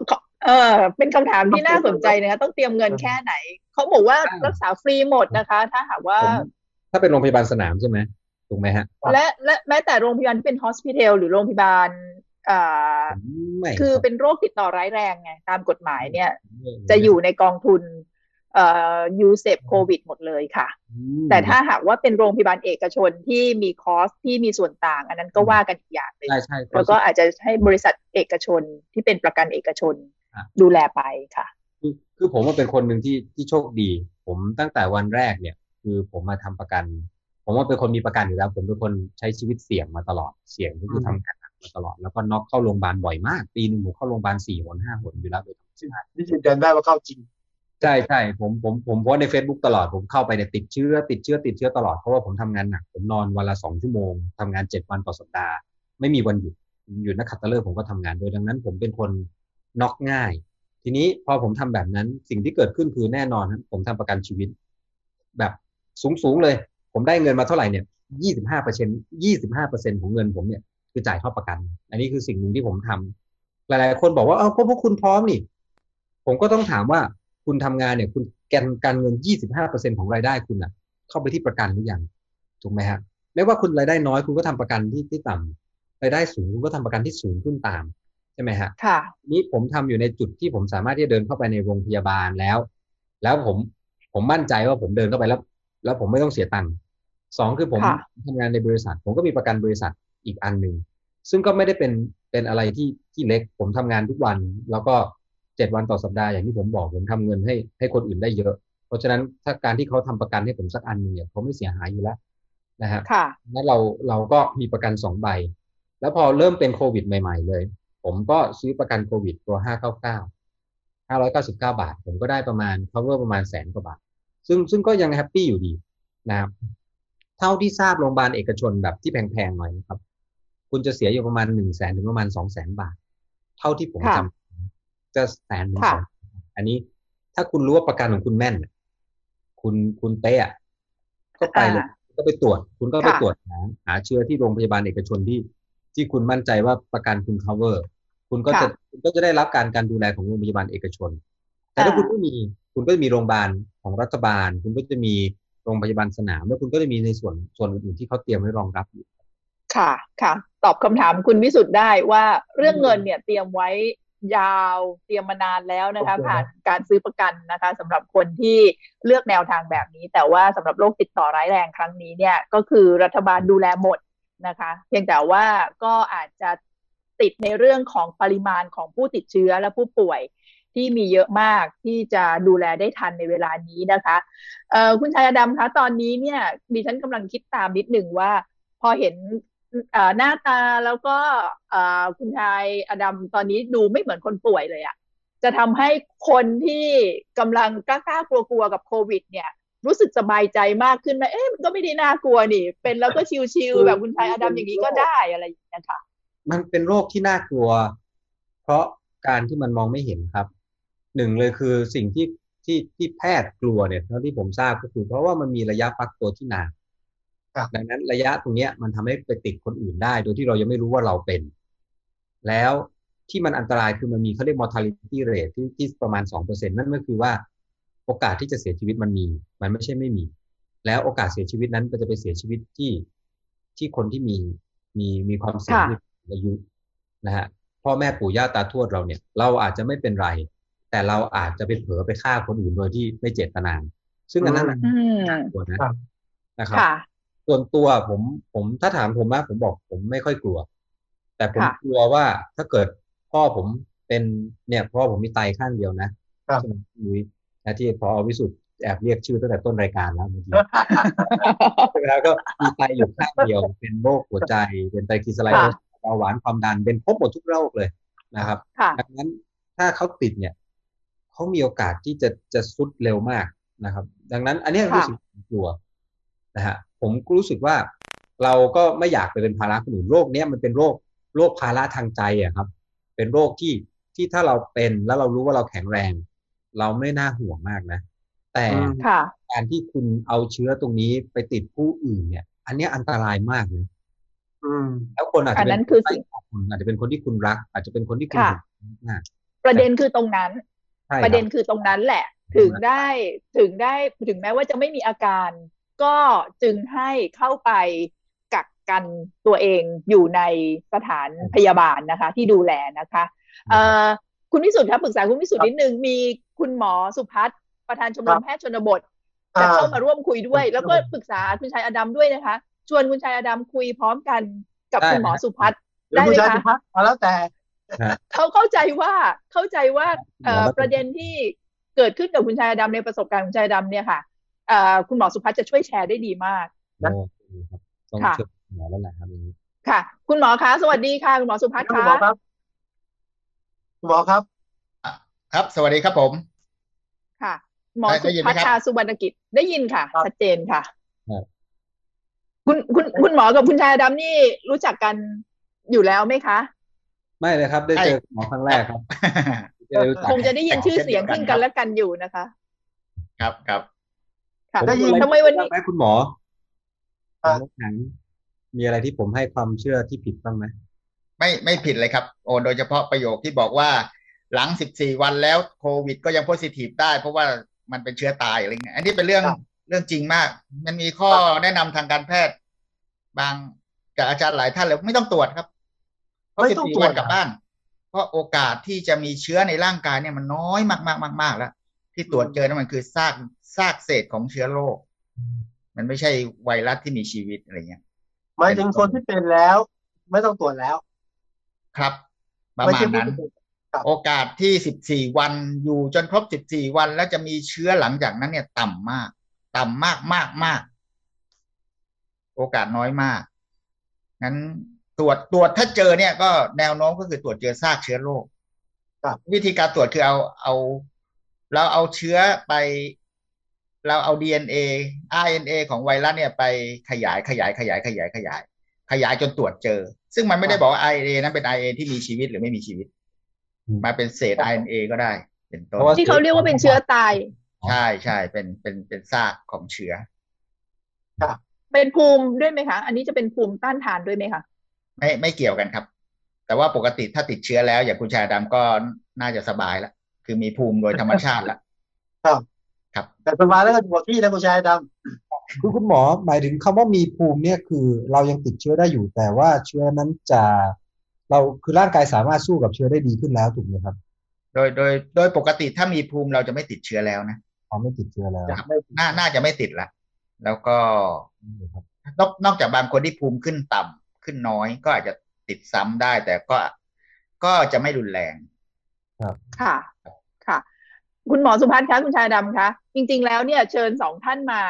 เออเป็นคำถามที่น่าสนใจนะคะต้องเตรียมเงินแค่ไหน เขาบอกว่ารักษาฟรีหมดนะคะ ถ้าหากว่า ถ้าเป็นโรงพยาบาลสนามใช่ไหมถูกไหมฮะ และและแม้แต่โรงพยาบาลที่เป็นฮอสพิทอลหรือโรงพยาบาล คือเป็นโรคติดต่อร้ายแรงไงตามกฎหมายเนี่ย จะอยู่ในกองทุนเอ่อยูเซฟโควิดหมดเลยค่ะ แต่ถ้าหากว่าเป็นโรงพยาบาลเอกชนที่มีคอสที่มีส่วนต่าง อันนั้นก็ว่ากันอีกอย่างเลยแล้วก็อาจจะให้บริษัทเอกชนที่เป็นประกันเอกชนดูแลไปค่ะ คือคือผมว่าเป็นคนหนึ่งที่ที่โชคดี ผมตั้งแต่วันแรกเนี่ย คือผมมาทำประกัน ผมว่าเป็นคนมีประกันอยู่แล้ว ผมเป็นคนใช้ชีวิตเสี่ยงมาตลอดเสี่ยงก็คือทำงาน มาตลอดแล้วก็น็อกเข้าโรงพยาบาลบ่อยมาก ปีหนึ่งผมเข้าโรงพยาบาลสี่หนห้าหนอยู่แล้วโดยธรรมชาตินี่ยืนยันได้ว่าเข้าจริงใช่ใช่ผมผมผมโพสใน Facebook ตลอดผมเข้าไปเนี่ยติดเชื้อ ติดเชื้อติดเชื้อตลอดเพราะว่าผมทำงานหนักผมนอนวันละสองชั่วโมงทำงานเจ็ดวันต่อสัปดาห์ ไม่มีวันหยุดหยุดนักขัตฤกษ์ผมก็ทำงานโดยดังนั้น ผมเป็นคนน็อกง่าย ทีนี้พอผมทำแบบนั้นสิ่งที่เกิดขึ้นคือแน่นอนผมทำประกันชีวิต แบบสูงสูงเลย ผมได้เงินมาเท่าไหร่เนี่ยยี่สิบห้าเปอร์เซ็นยี่สิบห้าเปอร์เซ็นของเงินผมเนี่ย คือจ่ายเข้าประกัน อันนี้คือสิ่งหนึ่งที่ผมทำหลายๆ คนบอกว่าเออพวกคุณพร้อมนี่ ผมก็ต้องถามว่าคุณทำงานเนี่ย คุณแกนการเงิน 25%ของรายได้คุณอะเข้าไปที่ประกันหรือยังถูกไหมฮะไม่ว่าคุณรายได้น้อยคุณก็ทำประกันที่ที่ต่ำรายได้สูงคุณก็ทำประกันที่สูงขึ้นตามใช่ไหมฮะค่ะ นี้ผมทำอยู่ในจุดที่ผมสามารถที่จะเดินเข้าไปในโรงพยาบาลแล้ว แล้วผมผมมั่นใจว่าผมเดินเข้าไปแล้ว แล้วผมไม่ต้องเสียตังค์สองคือผมค่ะทำงานในบริษัท ผมก็มีประกันบริษัท อีกอันหนึ่งซึ่งก็ไม่ได้เป็นเป็นอะไรที่ที่เล็กผมทำงานทุกวัน แล้วก็เจ็ดวันต่อสัปดาห์อย่างที่ผมบอกผมทำเงินให้ให้คนอื่นได้เยอะ เพราะฉะนั้นถ้าการที่เขาทำประกันให้ผมสักอันหนึ่งเนี่ยเขาไม่เสียหายอยู่แล้วนะฮะค่ะนั้นเราเราก็มีประกันสองใบ แล้วพอเริ่มเป็นโควิดใหม่ ๆ เลย ผมก็ซื้อประกันโควิดตัวห้าเก้าเก้าห้าร้อยเก้าสิบเก้าบาท ผมก็ได้ประมาณ cover ประมาณแสนกว่าบาท ซึ่งซึ่งก็ยังแฮปปี้อยู่ดีนะครับ เท่าที่ทราบโรงพยาบาลเอกชนแบบที่แพงๆหน่อยนะครับ คุณจะเสียอยู่ประมาณหนึ่งแสนถึงประมาณสองแสนบาท เท่าที่ผมค่ะจำจะแสนถึงค่ะสองอันนี้ถ้าคุณรู้ว่าประกันของคุณแม่นน่ะคุณคุณเป๊ะอะก็ไปเลยก็ไปตรวจ คุณก็ไปค่ะตรวจหาหาเชื้อที่โรงพยาบาลเอกชนที่ ที่คุณมั่นใจว่าประกันคุณ cover คุณก็จะค่ะคุณก็จะได้รับการการดูแลของโรงพยาบาลเอกชน แต่ถ้าอ่าคุณไม่มีคุณก็จะมีโรงพยาบาลของรัฐบาล คุณก็จะมีโรงพยาบาลสนาม แล้วคุณก็จะมีในส่วนส่วนอื่นๆที่เขาเตรียมไว้รองรับอยู่ ค่ะค่ะ ตอบคำถามคุณวิสุทธ์ได้ว่าเรื่องเงินเนี่ยเตรียมไว้ยาวเตรียมมานานแล้วนะคะโอเคผ่านการซื้อประกันนะคะสำหรับคนที่เลือกแนวทางแบบนี้ แต่ว่าสำหรับโรคติดต่อร้ายแรงครั้งนี้เนี่ยก็คือรัฐบาลดูแลหมดนะคะ เพียงแต่ว่าก็อาจจะติดในเรื่องของปริมาณของผู้ติดเชื้อและผู้ป่วยที่มีเยอะมากที่จะดูแลได้ทันในเวลานี้นะคะเอ่อคุณชายอดำคะตอนนี้เนี่ยดิฉันกำลังคิดตามนิดหนึ่งว่า พอเห็นเอ่อ หน้าตาแล้วก็เอ่อคุณชายอดำตอนนี้ดูไม่เหมือนคนป่วยเลยอะจะทำให้คนที่กำลังกล้าๆกลัวๆกับโควิด เนี่ย รู้สึกสบายใจมากขึ้นไหมเอ๊ะมันก็ไม่ได้น่ากลัวนี่ เป็นแล้วก็ชิลๆแบบคุณชายอดำอย่างนี้ก็ได้อะไรอย่างเงี้ยค่ะ มันเป็นโรคที่น่ากลัว เพราะการที่มันมองไม่เห็นครับหนึ่งเลยคือสิ่งที่ที่ที่แพทย์กลัวเนี่ยเท่าที่ผมทราบก็คือ เพราะว่ามันมีระยะฟักตัวที่นานครับ ดังนั้นระยะตรงเนี้ยมันทำให้ไปติดคนอื่นได้ โดยที่เรายังไม่รู้ว่าเราเป็น แล้วที่มันอันตรายคือมันมีเขาเรียก mortality rate ที่ที่ประมาณสองเปอร์เซ็นนั่นก็คือว่า โอกาสที่จะเสียชีวิตมันมี มันไม่ใช่ไม่มี แล้วโอกาสเสียชีวิตนั้นก็จะไปเสียชีวิตที่ที่คนที่มีมีมีความเสี่ยงค่ะที่อายุนะฮะพ่อแม่ปู่ย่าตาทวดเราเนี่ย เราอาจจะไม่เป็นไร แต่เราอาจจะไปเผลอไปฆ่าคนอื่นโดยที่ไม่เจตนา ซึ่งอันนั้นน่ะอืมน่ากลัวนะครับนะครับค่ะ ส่วนตัวผมผมถ้าถามผมนะผมบอกผมไม่ค่อยกลัว แต่ผมค่ะกลัวว่าถ้าเกิดพ่อผมเป็นเนี่ยพ่อผมมีไตข้างเดียวนะครับใช่ไหมคุณนุ้ยนะที่พอวิสุทธ์แอบเรียกชื่อตั้งแต่ต้นรายการแล้วเมื่อกี้แล้วก็มีไตอยู่ข้างเดียว เป็นโรคหัวใจ เป็นไตรกลีเซอไรด์ค่ะเบาหวานความดันเป็นครบหมดทุกโรคเลยนะครับค่ะดังนั้นถ้าเขาติดเนี่ยเขามีโอกาสที่จะจะสุดเร็วมากนะครับ ดังนั้น อันเนี้ยค่ะรู้สึกกลัวนะฮะ ผมก็รู้สึกว่าเราก็ไม่อยากไปเป็นภาระคนอื่นโรคเนี้ยมันเป็นโรคโรคภาระทางใจอะครับ เป็นโรคที่ที่ถ้าเราเป็นแล้วเรารู้ว่าเราแข็งแรง เราไม่น่าห่วงมากนะ แต่อืมค่ะการที่คุณเอาเชื้อตรงนี้ไปติดผู้อื่นเนี่ย อันเนี้ยอันตรายมากเลยอืมแล้วคนอาจอัจะนเป็นั้นนคือสิ่งคุณอาจจะเป็นคนที่คุณรัก อาจจะเป็นคนที่คุณค่ะห่วงมากประเด็นคือตรงนั้นใช่คปบระเด็นคือตรงนั้นแหละ ถึงได้ถึงได้ถึงแม้ว่าจะไม่มีอาการ ก็จึงให้เข้าไปกักกันตัวเองอยู่ในสถานพยาบาลนะคะ ที่ดูแลนะคะเอ่อคุณวิสุทธ์ครับปรึกษาคุณวิสุทธ์นิดนึง มีคุณหมอสุพัฒน์ประธานชมรครัมบแพทย์ชนบทจะเข้ามาร่วมคุยด้วย แล้วก็ปรึกษาคุณชายอดัมด้วยนะคะ ชวนคุณชายอดัมคุยพร้อมกันกับได้คุณหมอสุพัฒน์หรือได้ผู้ไหมชายคะสุภาพเอาแล้วแต่เขาเข้าใจว่าเข้าใจว่าเอ่อหมอแล้วแต่ประเด็นที่เกิดขึ้นกับคุณชายดำในประสบการณ์ของคุณชายดำเนี่ยค่ะเอ่อ คุณหมอสุพัฒน์จะช่วยแชร์ได้ดีมากโอ้ดีครับต้องค่ะเชื่อหมอแล้วแหละครับอย่างนี้ค่ะ คุณหมอคะสวัสดีค่ะ คุณหมอสุพัฒน์คุณคะหมอครับคุณหมอครับ ครับ สวัสดีครับผม ค่ะ หมอได้สุได้ยินไหมพัฒครับชาสุวรรณกิจได้ยินค่ะครับชัดเจนค่ะครับคุณคุณคุณหมอกับคุณชายดำนี่รู้จักกันอยู่แล้วไหมคะ ไม่เลยครับ ได้ใช่เจอหมอครั้งแรกครับจะได้รู้จักคงจะได้ยินชื่อเสียงเช่ซึ่นงเดียวกันกันและกันอยู่นะคะ ครับครับค่ะ ผมได้ยิน ทำไมวันนี้ ไหมคุณหมออะผมแข็งมีอะไรที่ผมให้ความเชื่อที่ผิดบ้างไหมไม่ไม่ผิดเลยครับ โอ้โดยเฉพาะประโยคที่บอกว่า หลัง 14 วันแล้วโควิดก็ยังโพซิทีฟได้ เพราะว่ามันเป็นเชื้อตายอะไรเงี้ยอันนี้เป็นเรื่องครับ เรื่องจริงมาก มันมีข้อแนะนำทางการแพทย์ บางจากอาจารย์หลายท่านเลยไม่ต้องตรวจครับ เพราะ ไม่ต้อง14ตรววัจนกลับบ้าน เพราะโอกาสที่จะมีเชื้อในร่างกายเนี่ยมันน้อยมากๆมากๆแล้วทีที่ตรวจเจอนั้นมันคือซาก ซากเศษของเชื้อโรค มันไม่ใช่ไวรัสที่มีชีวิตอะไรเงี้ยหมายถึงคนที่เป็นแล้ว ไม่ต้องตรวจแล้ว ครับ ประไม่มาณใช่ผู้นั้นที่เป็นครับโอกาสที่สิบสี่วันอยู่จนครบสิบสี่วัน แล้วจะมีเชื้อหลังจากนั้นเนี่ย ต่ำมาก ต่ำมากมากมาก โอกาสน้อยมากงั้นตรวจตรวจถ้าเจอเนี่ยก็แนวโน้มก็คือตรวจเจอซากเชื้อโรคครับวิธีการตรวจคือเอาเอาเราเอาเชื้อไป เราเอา DNA RNA ของไวรัสเนี่ยไปขยายขยายขยายขยายขยาย ขยายจนตรวจเจอ ซึ่งมันไม่ได้บอกว่า RNA นั้นเป็น RNA ที่มีชีวิตหรือไม่มีชีวิตอืมมาเป็นเศษ RNA ก็ได้ เป็นต้นเพราะว่าที่เขาเรียกว่าเป็นเชื้อตาย ใช่ใช่เป็นเป็นเป็นซากของเชื้อเป็นภูมิด้วยไหมคะ อันนี้จะเป็นภูมิต้านทานด้วยไหมคะไม่ไม่เกี่ยวกันครับ แต่ว่าปกติถ้าติดเชื้อแล้ว อย่างคุณชายดำก็น่าจะสบายแล้วคือมีภูมิโดยธรรมชาติแล้ว ครับครับแต่สบายแล้วก็อยู่กับที่นะคุณชายดคือคุณหมอหมายถึงคำว่ามีภูมิเนี่ยคือ เรายังติดเชื้อได้อยู่ แต่ว่าเชื้อนั้นจะเราคือร่างกายสามารถสู้กับเชื้อได้ดีขึ้นแล้วถูกไหมครับ โดยโดยโดยปกติถ้ามีภูมิเราจะไม่ติดเชื้อแล้วนะเราไม่ติดเชื้อแล้วครับน่าน่าจะไม่ติดละแล้วก็ครับนอกนอกจากบางคนที่ภูมิขึ้นต่ำขึ้นน้อย ก็อาจจะติดซ้ำได้ แต่ก็ก็จะไม่รุนแรงค่ะค่ะ คุณหมอสุพัฒน์คะคุณชายดำคะจริง ๆ แล้วเนี่ยเชิญสองท่านมา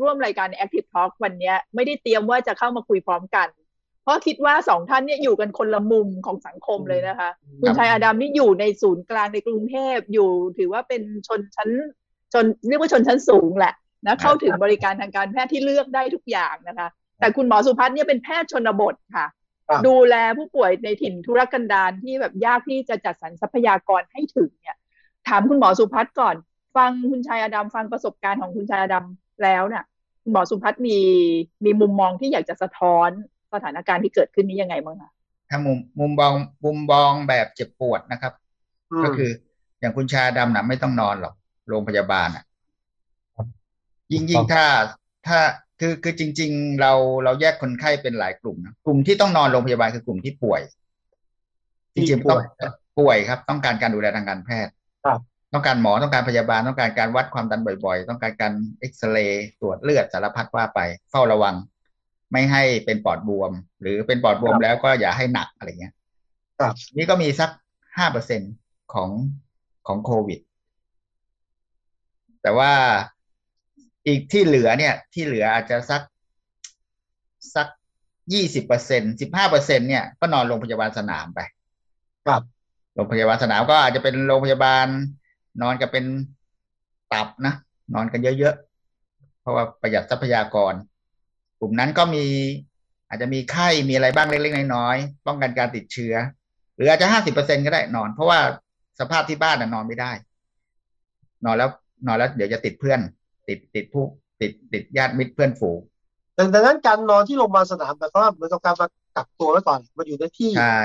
ร่วมรายการ Active Talk วันเนี้ยไม่ได้เตรียมว่าจะเข้ามาคุยพร้อมกัน เพราะคิดว่าสองท่านเนี่ยอยู่กันคนละมุมของสังคมเลยนะคะ คุณชายอดัมนี่อยู่ในศูนย์กลางในกรุงเทพอยู่ถือว่าเป็นชนชั้นชนเรียกว่าชนชั้นสูงแหละนะเข้าถึงบริการทางการแพทย์ที่เลือกได้ทุกอย่างนะคะ แต่คุณหมอสุพัฒน์เนี่ยเป็นแพทย์ชนบทค่ะครับดูแลผู้ป่วยในถิ่นธุรกันดารที่แบบยากที่จะจัดสรรทรัพยากรให้ถึงเนี่ย ถามคุณหมอสุพัฒน์ก่อน ฟังคุณชายอดัมฟังประสบการณ์ของคุณชายอดัมแล้วเนี่ยคุณหมอสุพัฒน์มีมีมุมมองที่อยากจะสะท้อนสถานการณ์ที่เกิดขึ้นนี้ยังไงบ้างคะถ้ามุมมุมมองมุมมองแบบเจ็บปวดนะครับำอืมก็คืออย่างคุณชาดำนะไม่ต้องนอนหรอกโรงพยาบาลอะครับยิ่งยิ่งถ้าถ้าคือคือจริง ๆ เราเราแยกคนไข้เป็นหลายกลุ่มนะกลุ่มที่ต้องนอนโรงพยาบาลคือกลุ่มที่ป่วย จริงๆต้องป่วยครับ ต้องการการดูแลทางการแพทย์ ครับต้องการหมอต้องการพยาบาลต้องการการวัดความดันบ่อย ๆ ต้องการการเอ็กซเรย์ตรวจเลือดสารพัดว่าไป เฝ้าระวัง ไม่ให้เป็นปอดบวม หรือเป็นปอดบวมแล้วก็อย่าให้หนักอะไรเงี้ยครับนี่ก็มีสักห้าเปอร์เซ็นของของโควิด แต่ว่าอีกที่เหลือเนี่ย ที่เหลืออาจจะสักสักยี่สิบเปอร์เซ็นสิบห้าเปอร์เซ็นเนี่ยก็นอนโรงพยาบาลสนามไป ครับ โรงพยาบาลสนามก็อาจจะเป็นโรงพยาบาล นอนกันเป็นตับนะนอนกันเยอะๆเพราะว่าประหยัดทรัพยากร กลุ่มนั้นก็มีอาจจะมีไข้มีอะไรบ้างเล็กๆน้อยๆป้องกันการติดเชื้อ หรืออาจจะห้าสิบเปอร์เซ็นก็ได้นอน เพราะว่าสภาพที่บ้านน่ะนอนไม่ได้ นอนแล้วนอนแล้วเดี๋ยวจะติดเพื่อน ติดติดผู้ติดติดญาติมิตรเพื่อนฝูงดังนั้นการนอนที่โรงพยาบาลสนามแบบว่าเหมือนกับการมากักตัวไว้ก่อนมาอยู่ในที่ใช่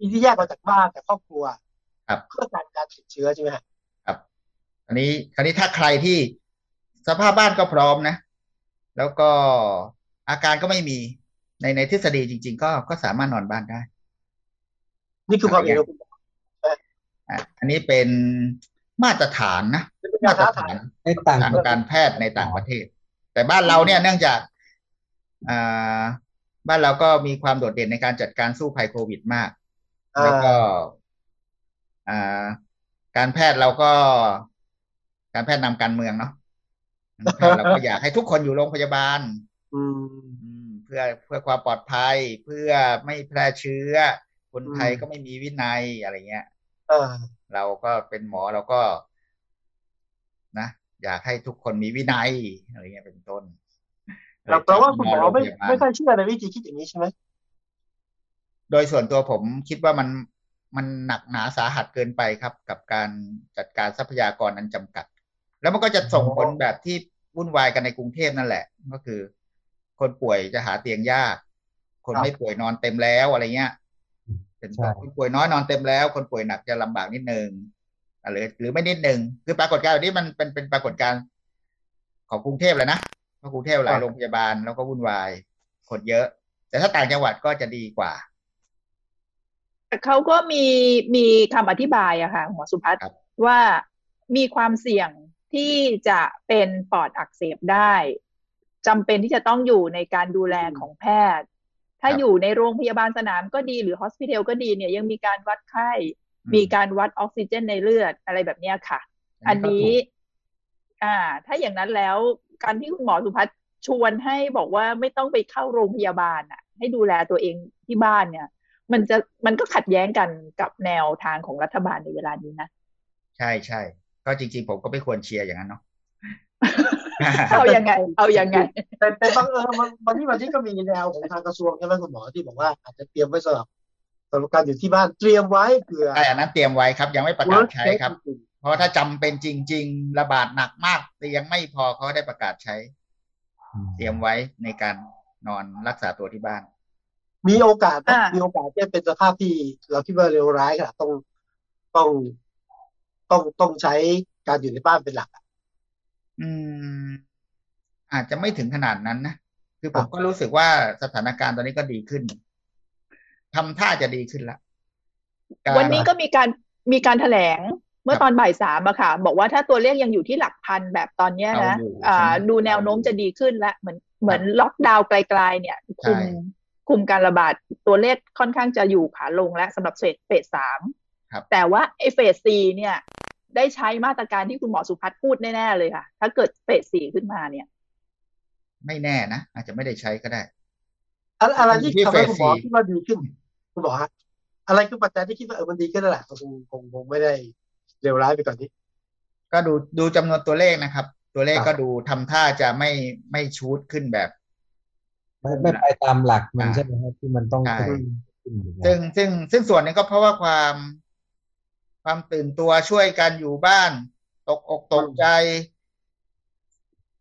ที่ที่แยกมาจากบ้านจากครอบครัวครับเพื่อการการติดเชื้อใช่ไหมฮะครับ อันนี้คราวนี้ถ้าใครที่สภาพบ้านก็พร้อมนะ แล้วก็อาการก็ไม่มีในในทฤษฎีจริง ๆ ก็ก็สามารถนอนบ้านได้ นี่คือความเห็นของคุณหมออะอันนี้เป็นมาตรฐานนะเป็นมามาตตรรฐาฐานนในต่างทางประเทศการแพทย์ในต่างประเทศ แต่บ้านเราเนี่ยเนื่องจากอ่าบ้านเราก็มีความโดดเด่นในการจัดการสู้ภัยโควิดมากอ่า แล้วก็อ่า การแพทย์เราก็ การแพทย์นำการเมืองเนาะการแพทย์เราก็อยากให้ทุกคนอยู่โรงพยาบาลอืมอืมเพื่อเพื่อความปลอดภัย เพื่อไม่แพร่เชื้อ คนไทยอืมก็ไม่มีวินัยอะไรเงี้ยอ่าเราก็เป็นหมอเราก็ นะอยากให้ทุกคนมีวินัยอะไรเงี้ยเป็นต้นแต่แปลว่าคุณหมอโรงไม่พยาบาลไม่ค่อยเชื่อในวิธีคิดอย่างนี้ใช่ไหม โดยส่วนตัวผมคิดว่ามันมันหนักหนาสาหัสเกินไปครับ กับการจัดการทรัพยากรอันจำกัด แล้วมันก็จะส่งผลแบบที่วุ่นวายกันในกรุงเทพนั่นแหละ ก็คือ คนป่วยจะหาเตียงยาก คนไม่ป่วยนอนเต็มแล้วอะไรเงี้ยเป็นต้นคนป่วยน้อยนอนเต็มแล้ว คนป่วยหนักจะลำบากนิดนึงหรือหรือไม่นิดนึงคือปรากฏการณ์นี้มันเป็นเป็นปรากฏการณ์ของกรุงเทพเลยนะเพราะกรุงเทพหลายโรงพยาบาลแล้วก็วุ่นวายคนเยอะ แต่ถ้าต่างจังหวัดก็จะดีกว่า เขาก็มีมีคำอธิบายอะค่ะหมอสุพัฒน์ครับว่ามีความเสี่ยงที่จะเป็นปอดอักเสบได้จำเป็นที่จะต้องอยู่ในการดูแลของแพทย์ ถ้าครับอยู่ในโรงพยาบาลสนามก็ดีหรือฮอสพิทอลก็ดีเนี่ยยังมีการวัดไข้อืมมีการวัดออกซิเจนในเลือดอะไรแบบเนี้ยค่ะ อันนี้ อ่า ถ้าอย่างนั้นแล้ว การที่คุณหมอสุพัฒน์ชวนให้บอกว่าไม่ต้องไปเข้าโรงพยาบาลอะ ให้ดูแลตัวเองที่บ้านเนี่ย มันจะมันก็ขัดแย้งกันกับแนวทางของรัฐบาลในเวลานี้นะ ใช่ใช่ก็จริง ๆ ผมก็ไม่ควรเชียร์อย่างนั้นเนาะเอายังไง เอายังไง แต่แต่บางเออมันวันนี้วันนี้ก็มีแนวของทางกระทรวงใช่ไหมคุณหมอที่บอกว่าอาจจะเตรียมไว้สำหรับสำหรับการอยู่ที่บ้านเตรียมไว้เผื่อใช่อันนั้นเตรียมไว้ครับ ยังไม่ประกาศ worst ใช้ case ครับจริงเพราะถ้าจำเป็นจริง ๆ ระบาดหนักมากเตียงไม่พอเขาได้ประกาศใช้ เตรียมไว้ในการนอนรักษาตัวที่บ้านๆ มีโอกาสนะอ่ามีมีโอกาสที่จะเป็นสภาพที่ เราคิดว่าเร็วร้ายค่ะต้องต้องต้องต้องใช้การอยู่ในบ้านเป็นหลักอะอืม อาจจะไม่ถึงขนาดนั้นนะคือผครัมบก็รู้สึกว่าสถานการณ์ตอนนี้ก็ดีขึ้นทำท่าจะดีขึ้นละการวันนี้ก็มีการมีการแถลงเมื่อตอนบ่ายสามอะค่ะ บอกว่าถ้าตัวเลขยังอยู่ที่หลักพันแบบตอนเนี้ยนะเอาอยู่อ่าใช่ไหมดูแนวโน้มจะดีขึ้นแล้วเหมือนเหมือนล็อกดาวน์ไกลๆเนี่ยคุมใช่ คุมการระบาดตัวเลขค่อนข้างจะอยู่ขาลงแล้วสำหรับเฟสเฟสสามครับแต่ว่าไอ้เฟสสี่เนี่ย ได้ใช้มาตรการที่คุณหมอสุพัฒน์พูดแน่ ๆ เลยค่ะ ถ้าเกิดเฟสสี่ขึ้นมาเนี่ย ไม่แน่นะ อาจจะไม่ได้ใช้ก็ได้ อะไรอะไรที่ที่ทำให้เฟสคุณหมอสี่คิดว่าดีขึ้น คุณหมอฮะอะไรคือปัจจัยที่คิดว่าเออมันดีขึ้นนั่นแหละคงคงคงไม่ได้เร็วร้ายไปกว่อนนี้ ก็ดูดูจำนวนตัวเลขนะครับ ตัวเลขครับก็ดูทำท่าจะไม่ไม่ชูดขึ้นแบบ ไม่ไม่ไปตามหลักมันอ่าใช่ไหมครับที่มันต้องใช่ขึ้นอยู่แล้วซึ่งซึ่งซึ่งส่วนหนึ่งก็เพราะว่าความ ความตื่นตัวช่วยกันอยู่บ้าน ตกอกตกใจ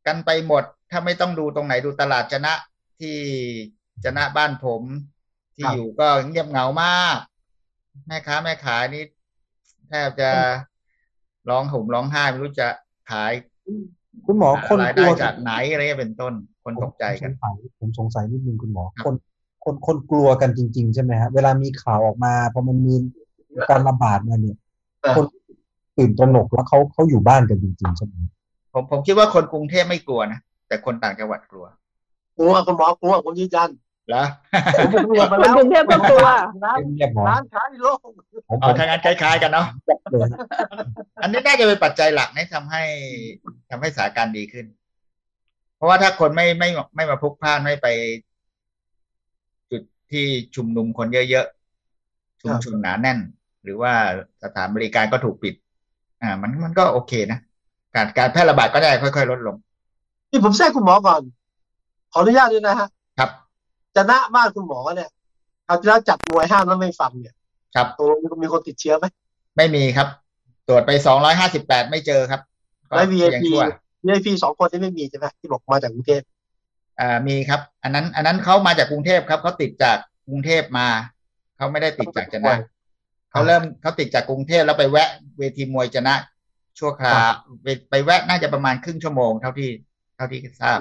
กันไปหมด ถ้าไม่ต้องดูตรงไหนดูตลาดจะนะที่จะนะบ้านผม ที่ครับอยู่ก็เงียบเหงามาก แม่ค้าแม่ขายนี่แทบจะร้องห่มร้องไห้ไม่รู้จะขาย คุณหมอคนรายกได้ลัวจากไหนอะไรเงี้ยเป็นต้นคนตกใจกันผมสงสัยผมสงสัยนิดนึงคุณหมอครับคนคนคนกลัวกันจริง ๆ ใช่ไหมฮะเวลามีข่าวออกมาพอมันมีการระบาดมาเนี่ยเออคนตื่นตระหนกแล้วเขาเขาอยู่บ้านกันจริงๆใช่ไหมผมผมคิดว่าคนกรุงเทพไม่กลัวนะแต่คนต่างจังหวัดกลัวกลัวคุณหมอกลัวผมยืนยันเหรอผมผมกลัวมาคนแล้วกรุงเทพก็กลัวร้านเรียบหมอร้านค้าในโลกผมผเอามทางนั้นคล้ายๆกันเนาะเลยอันนี้น่าจะเป็นปัจจัยหลักที่ทำให้ทำให้สถานการณ์ดีขึ้น เพราะว่าถ้าคนไม่ไม่ไม่มาพลุกพล่านไม่ไป จุดที่ชุมนุมคนเยอะๆชุมชนหนาแน่น หรือว่าสถานบริการก็ถูกปิด อ่า มันมันก็โอเคนะการการแพร่ระบาดก็ได้ค่อยๆลดลงนี่ผมแทรกคุณหมอก่อน ขออนุญาตด้วยนะฮะครับจะหน้าบ้านคุณหมอเนี่ยคราวที่แล้วจัดมวยห้ามแล้วไม่ฟังเนี่ย ครับตกลงมีคนติดเชื้อไหมไม่มีครับ ตรวจไปสองร้อยห้าสิบแปดไม่เจอครับก็และยัง VIP ชั่ว VIP สองคนที่ไม่มีใช่ไหมที่บอกมาจากกรุงเทพอ่ามีครับ อันนั้น อันนั้นเขามาจากกรุงเทพครับเขาติดจากกรุงเทพมาเขาไม่ได้ติดจากจะนะเขาเริ่มเขาติดจากกรุงเทพแล้วไปแวะเวทีมวยจะนะ ชั่วคราวไปไปแวะน่าจะประมาณครึ่งชั่วโมงเท่าที่เท่าที่ทราบ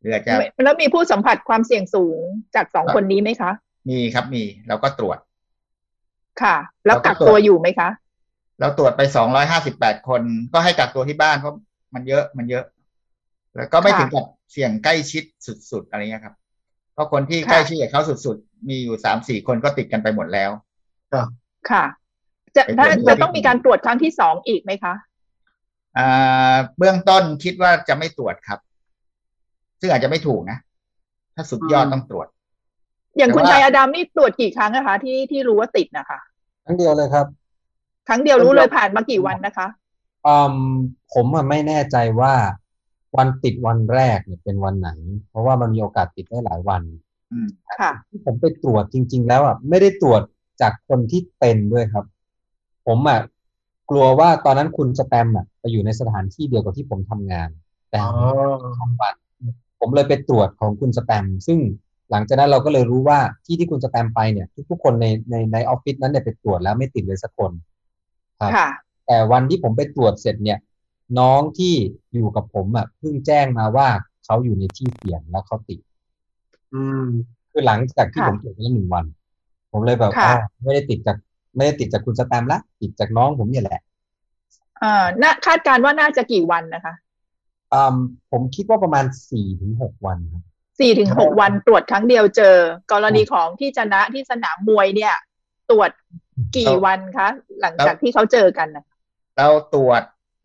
หรืออาจจะแล้วมีผู้สัมผัสความเสี่ยงสูงจากสองคนนี้ไหมคะ มีครับมีเราก็ตรวจ ค่ะ แล้วเราก็กักตรวจตัวอยู่ไหมคะ เราตรวจไปสองร้อยห้าสิบแปดคนก็ให้กักตัวที่บ้านเพราะ มันเยอะมันเยอะ แล้วก็ไม่ค่ะถึงกับเสี่ยงใกล้ชิดสุดๆอะไรเงี้ยครับ เพราะคนที่ค่ะใกล้ชิดกับเขาสุดๆ มีอยู่สามสี่คนก็ติดกันไปหมดแล้วค่ะ จะเป็นถ้าเรื่องจะที่ต้องมีการตรวจครั้งที่สองอีกไหมคะอ่าเบื้องต้นคิดว่าจะไม่ตรวจครับ ซึ่งอาจจะไม่ถูกนะ ถ้าสุดยอดอืมต้องตรวจ อย่างคุณแต่ว่าชายอดัมนี่ตรวจกี่ครั้งนะคะ ที่ที่รู้ว่าติดนะคะทั้งเดียวเลยครับ ครั้งเดียวรู้เลยผ่านมากี่วันนะคะอืม ผมอะไม่แน่ใจว่าวันติดวันแรกเนี่ยเป็นวันไหน เพราะว่ามันมีโอกาสติดได้หลายวันอืมค่ะที่ผมไปตรวจจริง ๆ แล้วอะไม่ได้ตรวจจากคนที่เป็นด้วยครับ ผมอะกลัวว่าตอนนั้นคุณสแตมอะไปอยู่ในสถานที่เดียวกับที่ผมทำงาน แต่อ๋อทำวันผมเลยไปตรวจของคุณสแตม ซึ่งหลังจากนั้นเราก็เลยรู้ว่าที่ที่คุณสแตมไปเนี่ย ทุกๆคนในในในออฟฟิศนั้นเนี่ยไปตรวจแล้วไม่ติดเลยสักคน ครับค่ะ แต่วันที่ผมไปตรวจเสร็จเนี่ย น้องที่อยู่กับผมอะเพิ่งแจ้งมาว่าเขาอยู่ในที่เสี่ยงแล้วเขาติด อืม คือหลังจากที่ค่ะผมตรวจไปแล้วหนึ่งวัน ผมเลยแบบค่ะอ๋อไม่ได้ติดจาก ไม่ได้ติดจากคุณสแตมป์ละติดจากน้องผมเนี่ยแหละอ่าน่าคาดการณ์ว่าน่าจะกี่วันนะคะอืมผมคิดว่าประมาณสี่ถึงหกวันครับสี่ถึงหกวันตรวจครั้งเดียวเจอ กรณีของที่ชนะที่สนามมวยเนี่ย ตรวจกี่วันคะ หลังจากที่เขาเจอกันนะ เราตรวจ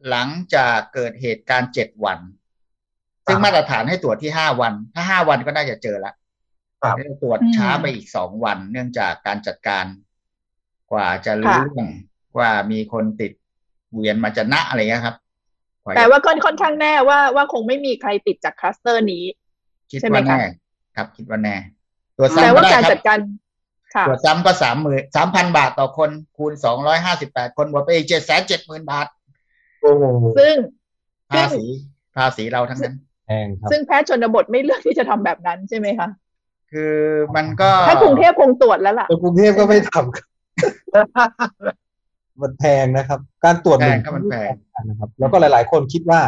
หลังจากเกิดเหตุการณ์เจ็ดวัน ซึ่งมาตรฐานให้ตรวจที่ห้าวัน ถ้าห้าวันก็น่าจะเจอละครับเราตรวจช้าไปอีกสองวัน เนื่องจากการจัดการกว่าจะรู้เรื่องว่ามีคนติดเวียนมาจะนะอะไรเงี้ยครับกว่าจะแต่ว่าก็ค่อนข้างแน่ว่าว่าคงไม่มีใครติดจากคลัสเตอร์นี้ คิดใช่ไหมว่าคะแน่ครับ คิดว่าแน่ตรวจแต่ซ้ำก็ว่าได้การครัจับดการค่ะ ตรวจซ้ำก็สามหมื่นสามพันบาทต่อคนคูณสองร้อยห้าสิบแปดคนหมดไปอีกเจ็ดแสนเจ็ดหมื่นบาทโอ้โหซึ่งภาษีภาษีเราทั้งนั้นแพงครับซึ่งแพทย์ชนบทไม่เลือกที่จะทำแบบนั้นใช่ไหมคะคือมันก็ถ้ากรุงเทพคงตรวจแล้วล่ะคนกรุงเทพก็ไม่ทำครับมันแพงนะครับ การตรวจแพหนึ่งงก็มันแพงนะครับ แล้วก็หลาย ๆ คนคิดว่า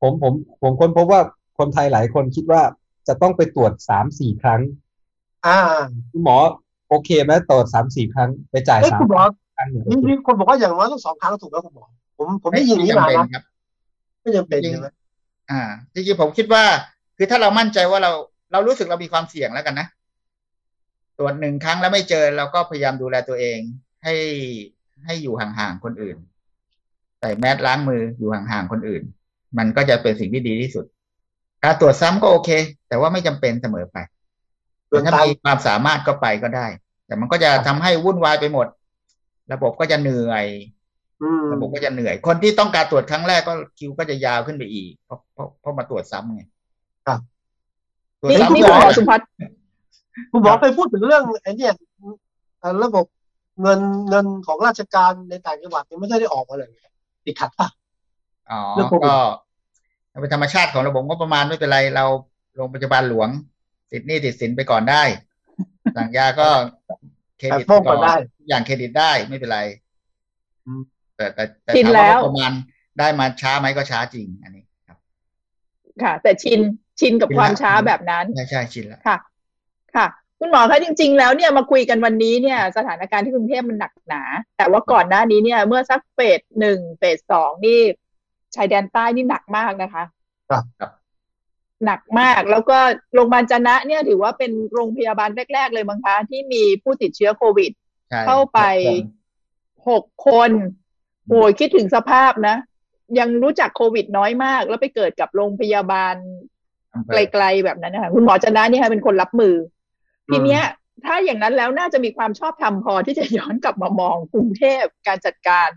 ผมผมผมค้นพบว่าคนไทยหลายคนคิดว่าจะต้องไปตรวจสามสี่ครั้ง อ่าคุณหมอ โอเคไหมตรวจสามสี่ครั้งไปจ่ายเอ้ยสามคุณหมอครั้งเนี่ยมีมีคนบอกว่าอย่างน้อยต้องสองครั้งถูกไหมคุณหมอผมผมได้ยินอย่างนี้ไม่มาจำเป็นนะครับไม่จำเป็นใช่ไหมอ่าจริงๆผมคิดว่า คือถ้าเรามั่นใจว่าเราเรารู้สึกเรามีความเสี่ยงแล้วกันนะตรวจหนึ่งครั้งแล้วไม่เจอเราก็พยายามดูแลตัวเอง ให้ให้อยู่ห่างๆคนอื่นใส่แมสล้างมืออยู่ห่างๆคนอื่น มันก็จะเป็นสิ่งที่ดีที่สุด การตรวจซ้ำก็โอเค แต่ว่าไม่จำเป็นเสมอไป ส่วนถ้าตามมีความสามารถก็ไปก็ได้ แต่มันก็จะทำให้วุ่นวายไปหมด ระบบก็จะเหนื่อยอืมระบบก็จะเหนื่อย คนที่ต้องการตรวจครั้งแรกก็คิวก็จะยาวขึ้นไปอีก เพราะเพราะเพราะมาตรวจซ้ำไงครับตรวจนี่ซ้ำนี่ก็คุณหมอสุพัฒน์คุณหมอเคยพูดถึงเรื่องไอ้เนี่ยเอ่อระบบเงินเงินของราชการในต่างจังหวัดยังไม่ได้ออกมาเลยติดขัดป่ะอ๋อเรื่องโควิดก็เป็นธรรมชาติของระบบงบประมาณไม่เป็นไรเราโรงพยาบาลหลวง ติดหนี้ติดสินไปก่อนได้สั่งยาก็เครดิตแต่โป้งก่อนได้ทุอย่างเครดิตได้ไม่เป็นไรอืมแต่แต่แต่ชินถามแล้ว่าวงบประมาณได้มาช้าไหมก็ช้าจริง อันนี้ครับ ค่ะ แต่ชินชินกับชินความแล้วช้าแบบนั้นใช่ใช่ชินแล้วค่ะ ค่ะ คุณหมอคะจริง ๆ แล้วเนี่ยมาคุยกันวันนี้เนี่ย สถานการณ์ที่กรุงเทพมันหนักหนา แต่ว่าก่อนหน้านี้เนี่ย เมื่อสักเฟสหนึ่งเฟสสองนี่ชายแดนใต้นี่หนักมากนะคะ ครับครับ หนักมาก แล้วก็โรงพยาบาลจะนะเนี่ยถือว่าเป็นโรงพยาบาลแรก ๆ เลยมั้งคะ ที่มีผู้ติดเชื้อโควิดใช่เข้าไปหกคนโหยคิดถึงสภาพนะ ยังรู้จักโควิดน้อยมาก แล้วไปเกิดกับโรงพยาบาลอำเภไกอลๆแบบนั้นนะคะคุณหมอจะนะเนี่ยค่ะเป็นคนรับมืออทีเนี้ย ถ้าอย่างนั้นแล้วน่าจะมีความชอบธรรมพอที่จะย้อนกลับมามองกรุงเทพการจัดการ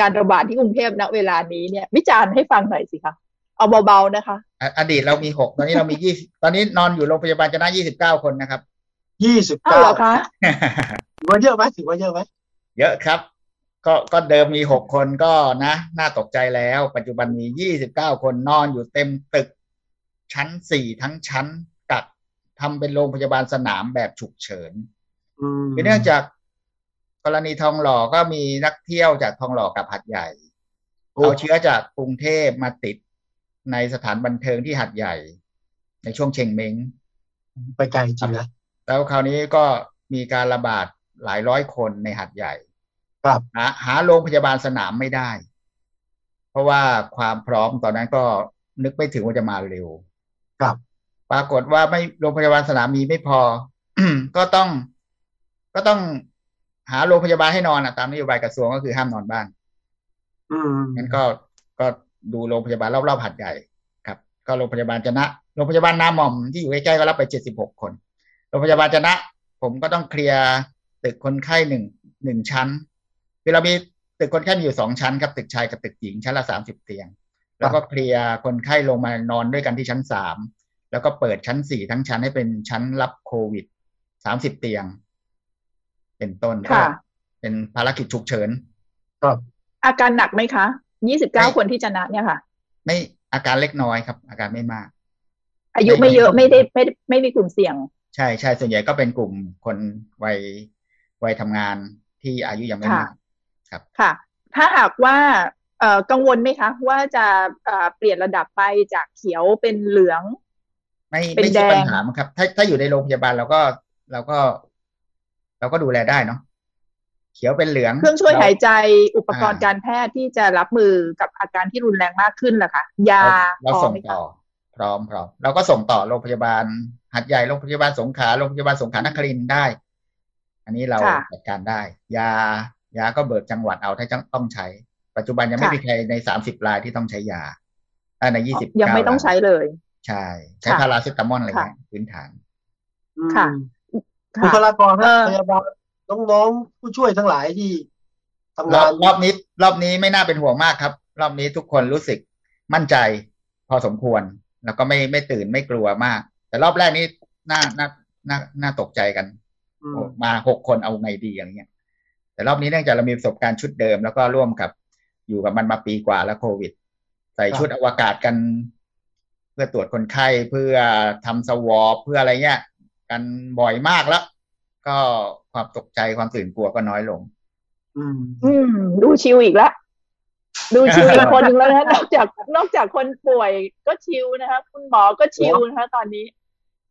การระบาดที่กรุงเทพณเวลานี้เนี่ย วิจารณ์ให้ฟังหน่อยสิคะ เอาเบาๆนะคะอะอดีตเรามีหกตอนนี้เรามียี่สิบตอนนี้นอนอยู่โรงพยาบาลจะน่ายี่สิบเก้าคนนะครับยี่สิบอ้าวเก้าเหรอคะถือว่าเยอะไหมถือว่าเยอะไหมเยอะครับ ก็ก็เดิมมีหกคนก็นะ น่าตกใจแล้ว ปัจจุบันมียี่สิบเก้าคนนอนอยู่เต็มตึก ชั้นสี่ทั้งชั้นกักทำเป็นโรงพยาบาลสนามแบบฉุกเฉินอืมคือเนื่องจากกรณีทองหล่อก็มีนักเที่ยวจากทองหล่อกับหัดใหญ่โอ้เอาเชื้อจากกรุงเทพมาติด ในสถานบันเทิงที่หัดใหญ่ ในช่วงเชงเม้งไปไกลจริงนะแล้วคราวนี้ก็มีการระบาดหลายร้อยคนในหัดใหญ่ ครับหาหาโรงพยาบาลสนามไม่ได้ เพราะว่าความพร้อมตอนนั้นก็นึกไม่ถึงว่าจะมาเร็ว ครับ ปรากฏว่าไม่โรงพยาบาลสนามมีไม่พอ ก็ต้อง ก็ต้องหาโรงพยาบาลให้นอนอะ ตามนโยบายกระทรวงก็คือห้ามนอนบ้าน อืมงั้นก็ก็ ดูโรงพยาบาลรอบๆหัดใหญ่ครับ ก็โรงพยาบาลจะนะโรงพยาบาลนาหม่อมที่อยู่ใกล้ๆก็รับไปเจ็ดสิบหกคนโรงพยาบาลจะนะ ผมก็ต้องเคลียร์ตึกคนไข้หนึ่งหนึ่งชั้นคือเรามีตึกคนไข้มีอยู่สองชั้นครับตึกชายกับตึกหญิงชั้นละสามสิบเตียง แล้วก็เคลียร์คนไข้ลงมานอนด้วยกันที่ชั้นสามแล้วก็เปิดชั้นสี่ทั้งชั้นให้เป็นชั้นรับโควิดสามสิบเตียง เป็นต้นค่ะก็เป็นภารกิจฉุกเฉินครับอาการหนักไหมคะ ยี่สิบเก้าไม่คนที่จะนะเนี่ยค่ะ ไม่อาการเล็กน้อยครับ อาการไม่มาก อายุไม่เยอะไม่ได้ไม่ได้ไม่ได้กลุ่มเสี่ยง ใช่ใช่ส่วนใหญ่ก็เป็นกลุ่มคนวัยวัยทำงานที่อายุยังไม่ค่ะมากครับ ค่ะ ถ้าหากว่าเอ่อกังวลไหมคะ ว่าจะเอ่อเปลี่ยนระดับไปจากเขียวเป็นเหลือง ไม่เป็นไม่ใช่แดงปัญหามั้งครับ ถ้าถ้าอยู่ในโรงพยาบาลเราก็เราก็ เราก็ดูแลได้เนาะ เขียวเป็นเหลือง เครื่องช่วยหายใจอุปกรณ์อ่าการแพทย์ที่จะรับมือกับอาการที่รุนแรงมากขึ้นล่ะค่ะยาเราพอส่งไหมต่อคะพร้อมพร้อมเราก็ส่งต่อโรงพยาบาลหัดใหญ่โรงพยาบาลสงขลาโรงพยาบาลสงขลานครินทร์ได้ อันนี้เราค่ะจัดการได้ ยายาก็เบิกจังหวัดเอาถ้าต้องใช้ ปัจจุบันยังไม่ค่ะมีใครในสามสิบรายที่ต้องใช้ยาอ่าในยี่สิบยังไม่ต้องใช้เลย ใช่ ใช้ค่ะพาราเซตามอลอะไรค่ะเงี้ยพื้นฐาน ค่ะบุคลากรเอนะอพยาบาล น้องๆผู้ช่วยทั้งหลายที่ทำรองาบนรอบนี้ รอบนี้ไม่น่าเป็นห่วงมากครับ รอบนี้ทุกคนรู้สึกมั่นใจ พอสมควร แล้วก็ไม่ไม่ตื่นไม่กลัวมาก แต่รอบแรกนี้น่าน่าน่าน่าตกใจกันอืมโอ้มาหกคนเอาไงดีอะไรเงี้ย แต่รอบนี้เนื่องจากเรามีประสบการณ์ชุดเดิม แล้วก็ร่วมกับอยู่กับมันมาปีกว่าแล้วโควิด ใส่ชุดอวกาศกัน เพื่อตรวจคนไข้เพื่อทำสวอปเพื่ออะไรเงี้ย กันบ่อยมากแล้ว ก็ความตกใจความตื่นกลัวก็น้อยลง อืม อืม ดูชิวอีกละดูชิวอีกคนหนึ่งแล้วนะนอกจากนอกจากคนป่วยก็ชิวนะคะคุณหมอก็ชิวนะคะตอนนี้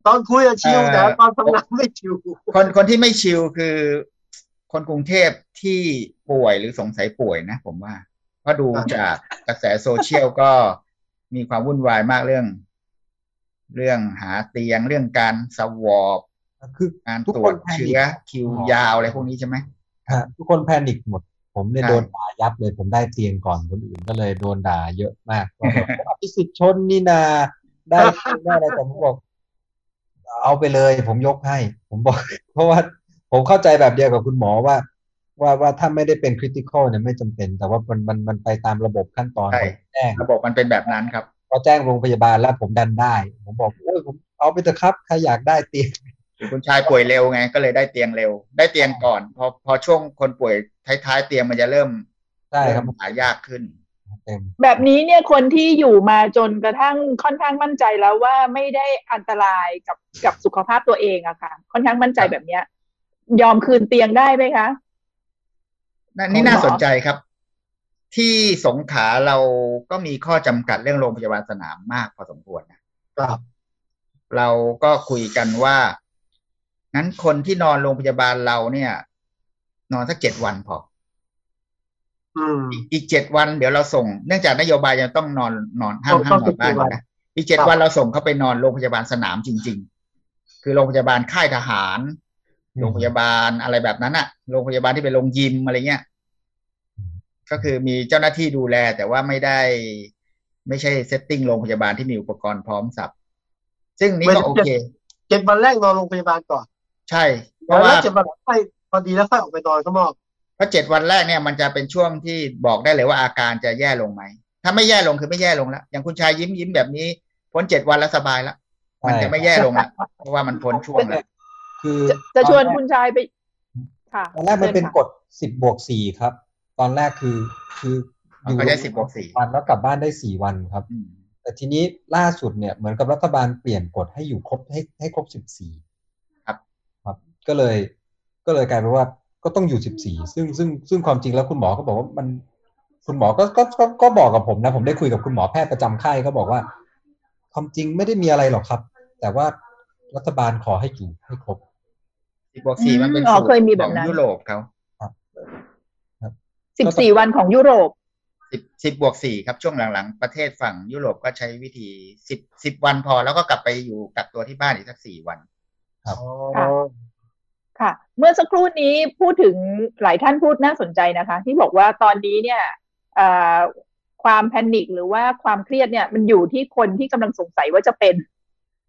ตอนคุยอะชิวเอ่อแต่ตอนทำงานไม่ชิวคนคนที่ไม่ชิลคือ คนกรุงเทพที่ป่วยหรือสงสัยป่วยนะผมว่าเพราะดูจากกระแสโซเชียลก็มีความวุ่นวายมากเรื่อง เรื่องหาเตียงเรื่องการ swab คือการทุกคนตรวจ panic เชื้อคิวยาวอะไรพวกนี้ใช่ไหมฮะทุกคน panic หมด ผมเนี่ยใช่โดนด่ายับเลย ผมได้เตียงก่อนคนอื่นก็เลยโดนด่าเยอะมากว่าแบบผมอภิสิทธิ์ชนนี่นาได้เตียงได้อะไรแต่ผมบอก เอาไปเลยผมยกให้ ผมบอก เพราะว่าผมเข้าใจแบบเดียวกับคุณหมอว่า ว่าว่าถ้าไม่ได้เป็นคริติคอลเนี่ยไม่จำเป็น แต่ว่ามันมันมันไปตามระบบขั้นตอนใช่ของแจ้งระบบมันเป็นแบบนั้นครับพอแจ้งโรงพยาบาลแล้วผมดันได้ ผมบอกโอ้ยผมเอาไปเถอะครับใครอยากได้เตียง คุณชายป่วยเร็วไง ก็เลยได้เตียงเร็ว ได้เตียงก่อน พอพอช่วงคนป่วยท้ายๆเตียงมันจะเริ่มใช่ครับเมหายากขึ้นเต็มแบบนี้เนี่ยคนที่อยู่มาจนกระทั่งค่อนข้างมั่นใจแล้วว่าไม่ได้อันตรายกับกับสุขภาพตัวเองอะค่ะ ค่อนข้างมั่นใจแบบเนี้ย ยอมคืนเตียงได้ไหมคะนั่นนี่ของหมอน่าสนใจครับ ที่สงขลาเราก็มีข้อจำกัดเรื่องโรงพยาบาลสนามมากพอสมควรนะครับ เราก็คุยกันว่า งั้นคนที่นอนโรงพยาบาลเราเนี่ย นอนสักเจ็ดวันพออืมอีกอีกเจ็ดวันเดี๋ยวเราส่ง เนื่องจากนโยบายยังต้องนอนนอนห้ามต้องห้ามนต้อองนบ้าน14วันนะอีกเจ็ดครับวันเราส่งเขาไปนอนโรงพยาบาลสนามจริง ๆ คือโรงพยาบาลค่ายทหารอืมโรงพยาบาลอะไรแบบนั้นอะโรงพยาบาลที่เป็นโรงยิมอะไรเงี้ยก็คือมีเจ้าหน้าที่ดูแล แต่ว่าไม่ได้ ไม่ใช่ setting โรงพยาบาลที่มีอุปกรณ์พร้อมสับ ซึ่งนี่ก็โอเคเจ็ดวันแรกนอนโรงพยาบาลก่อน ใช่ เพราะว่าแล้วเจ็ดวันค่อยพอดีแล้วค่อยออกไปนอนข้างนอกเพราะเจ็ดวันแรกเนี่ยมันจะเป็นช่วงที่บอกได้เลยว่าอาการจะแย่ลงไหม ถ้าไม่แย่ลงคือไม่แย่ลงแล้ว อย่างคุณชายยิ้มยิ้มแบบนี้ พ้นเจ็ดวันแล้วสบายแล้ว มันจะไม่แย่ลงแล้วเพราะว่ามันพ้นช่วงแล้วคือจะจะชวนตอแรกคุณชายไปค่ะตอนแรกมันเป็นชิญกค่ะฎสิบบวกสี่ครับ ตอนแรกคือคืออยู่เขาได้10บวก4วันแล้วกลับบ้านได้สี่วันครับอืมแต่ทีนี้ล่าสุดเนี่ยเหมือนกับรัฐบาลเปลี่ยนกฎให้อยู่ครบให้ให้ครบสิบสี่ครับครับ ก็เลย ก็เลยกลายเป็นว่าก็ต้องอยู่สิบสี่ซึ่งซึ่งซึ่งความจริงแล้วคุณหมอก็บอกว่ามัน คุณหมอก็ก็ก็ก็บอกกับผมนะ ผมได้คุยกับคุณหมอแพทย์ประจำค่ายก็บอกว่า ความจริงไม่ได้มีอะไรหรอกครับ แต่ว่ารัฐบาลขอให้อยู่ให้ครบสิบบวกสี่มันเป็นอ๋อสูตรเคยมีแบขบองนั้นยุโรปเขาสิบสี่วันของยุโรปสิบสิบบวกสี่ครับช่วงหลังๆ ประเทศฝั่งยุโรปก็ใช้วิธีสิบสิบวันพอแล้วก็กลับไปอยู่กักตัวที่บ้านอีกสักสี่วัน ครับ ค่ะ เมื่อสักครู่นี้พูดถึงหลายท่านพูดน่าสนใจนะคะ ที่บอกว่าตอนนี้เนี่ยความแพนิคหรือว่าความเครียดเนี่ยมันอยู่ที่คนที่กำลังสงสัยว่าจะเป็น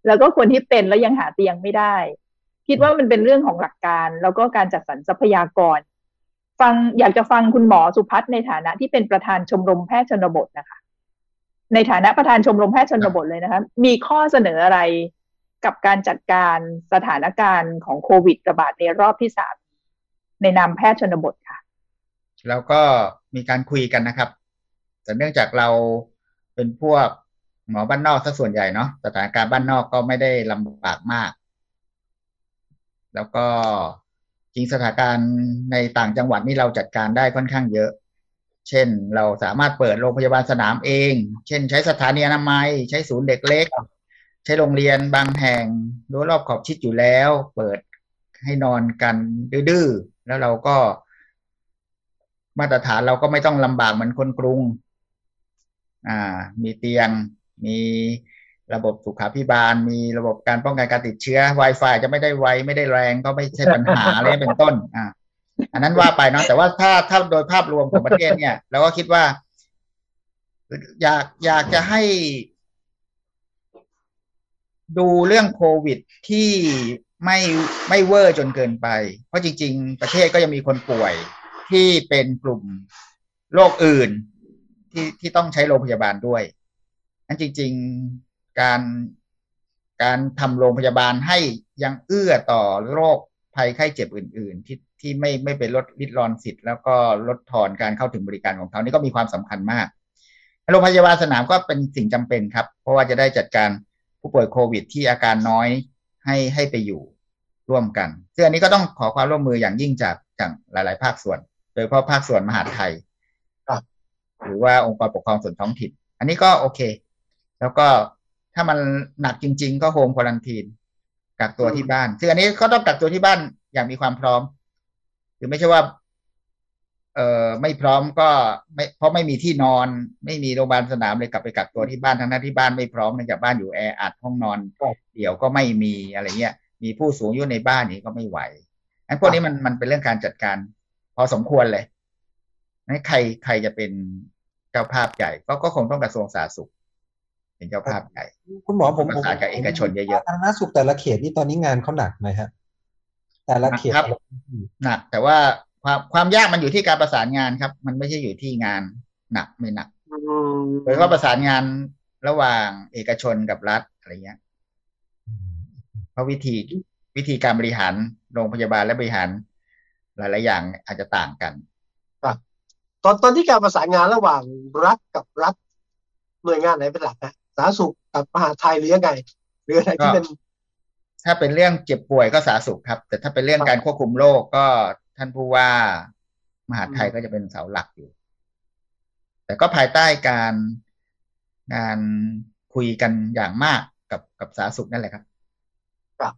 แล้วก็คนที่เป็นแล้วยังหาเตียงไม่ได้ คิดว่ามันเป็นเรื่องของหลักการ แล้วก็การจัดสรรทรัพยากร ฟังอยากจะฟังคุณหมอสุพัฒน์ในฐานะที่เป็นประธานชมรมแพทย์ชนบทนะคะ ในฐานะประธานชมรมแพทย์ชนบทเลยนะคะ มีข้อเสนออะไร กับการจัดการสถานการณ์ของโควิดระบาดในรอบที่สามในนามแพทย์ชนบทค่ะ แล้วก็มีการคุยกันนะครับ แต่เนื่องจากเราเป็นพวกหมอบ้านนอกซะส่วนใหญ่เนาะสถานการณ์บ้านนอกก็ไม่ได้ลำบากมาก แล้วก็จริงสถานการณ์ในต่างจังหวัดนี่เราจัดการได้ค่อนข้างเยอะ เช่นเราสามารถเปิดโรงพยาบาลสนามเอง เช่น ใช้สถานีอนามัย ใช้ศูนย์เด็กเล็ก ใช้โรงเรียนบางแห่งรั้วรอบขอบชิดอยู่แล้ว เปิดให้นอนกันดื้อๆแล้วเราก็ มาตรฐานเราก็ไม่ต้องลำบากเหมือนคนกรุง อ่า มีเตียง มีระบบสุขาพิบาล มีระบบการป้องกันการติดเชื้อ Wi-Fi จะไม่ได้ไวไม่ได้แรงก็ไม่ใช่ปัญหาอะไรเป็นต้น อ่า อันนั้นว่าไปเนาะแต่ว่าถ้าถ้าโดยภาพรวมของประเทศเนี่ยเราก็คิดว่า อยากอยากจะให้ ดูเรื่องโควิดที่ไม่ไม่เวอร์จนเกินไป เพราะจริง ๆ ประเทศก็ยังมีคนป่วยที่เป็นกลุ่มโรคอื่นที่ที่ต้องใช้โรงพยาบาลด้วยนั้นจริง ๆ การการทำโรงพยาบาลให้ยังเอื้อต่อโรคภัยไข้เจ็บอื่น ๆ ที่ที่ไม่ไม่เป็นลดลิดรอนสิทธิ์ แล้วก็ลดทอนการเข้าถึงบริการของเขานี่ก็มีความสำคัญมากโรงพยาบาลสนามก็เป็นสิ่งจำเป็นครับ เพราะว่าจะได้จัดการ ผู้ป่วยโควิดที่อาการน้อยให้ให้ไปอยู่ร่วมกันซึ่งอันนี้ก็ต้องขอความร่วมมืออย่างยิ่งจากจากหลาย ๆ ภาคส่วน โดยเฉพาะภาคส่วนมหาดไทยครับหรือว่าองค์กรปกครองส่วนท้องถิ่น อันนี้ก็โอเค แล้วก็ถ้ามันหนักจริง ๆ ก็โฮมควอลันทีนกักตัวที่บ้าน ซึ่งอันนี้เขาต้องกักตัวที่บ้านอย่างมีความพร้อม คือไม่ใช่ว่า เอ่อไม่พร้อมก็ไม่เพราะไม่มีที่นอน ไม่มีโรงพยาบาลสนามเลยกลับไปกักตัวที่บ้านทั้งนั้นที่บ้านไม่พร้อมเนื่องจากบ้านอยู่แออัดห้องนอนเดี่ยวก็ไม่มีอะไรเงี้ย มีผู้สูงอายุในบ้านนี้ก็ไม่ไหวอันพวกนี้มันมันเป็นเรื่องการจัดการ พอสมควรเลยนั่นใครใครจะเป็นเจ้าภาพใหญ่ก็ก็คงต้องกระทรวงสาธารณสุข เป็นเจ้าภาพใหญ่คุณหมอผมประสานกับเอกชนเยอะๆสาธารณสุขแต่ละเขตนี่ตอนนี้งานเขาหนักไหมฮะแต่ละเขตครับหนักแต่ว่า ความความยากมันอยู่ที่การประสานงานครับ มันไม่ใช่อยู่ที่งานหนักไม่หนักอืมโดยเฉพาะประสานงานระหว่างเอกชนกับรัฐอะไรเงี้ยเพราะวิธีวิธีการบริหารโรงพยาบาลและบริหาร หลายๆอย่างอาจจะต่างกันตอนตอนที่การประสานงานระหว่างรัฐกับรัฐหน่วยงานไหนเป็นหลักนะสาธารณสุขกับมหาดไทยหรือยังไงหรืออะไรที่เป็น ถ้าเป็นเรื่องเจ็บป่วยก็สาธารณสุขครับ แต่ถ้าเป็นเรื่องการควบคุมโรคก็ ท่านผู้ว่ามหาดไทยก็จะเป็นเสาหลักอยู่ แต่ก็ภายใต้การงานคุยกันอย่างมากกับกับสาธารณสุขนั่นแหละครับครับ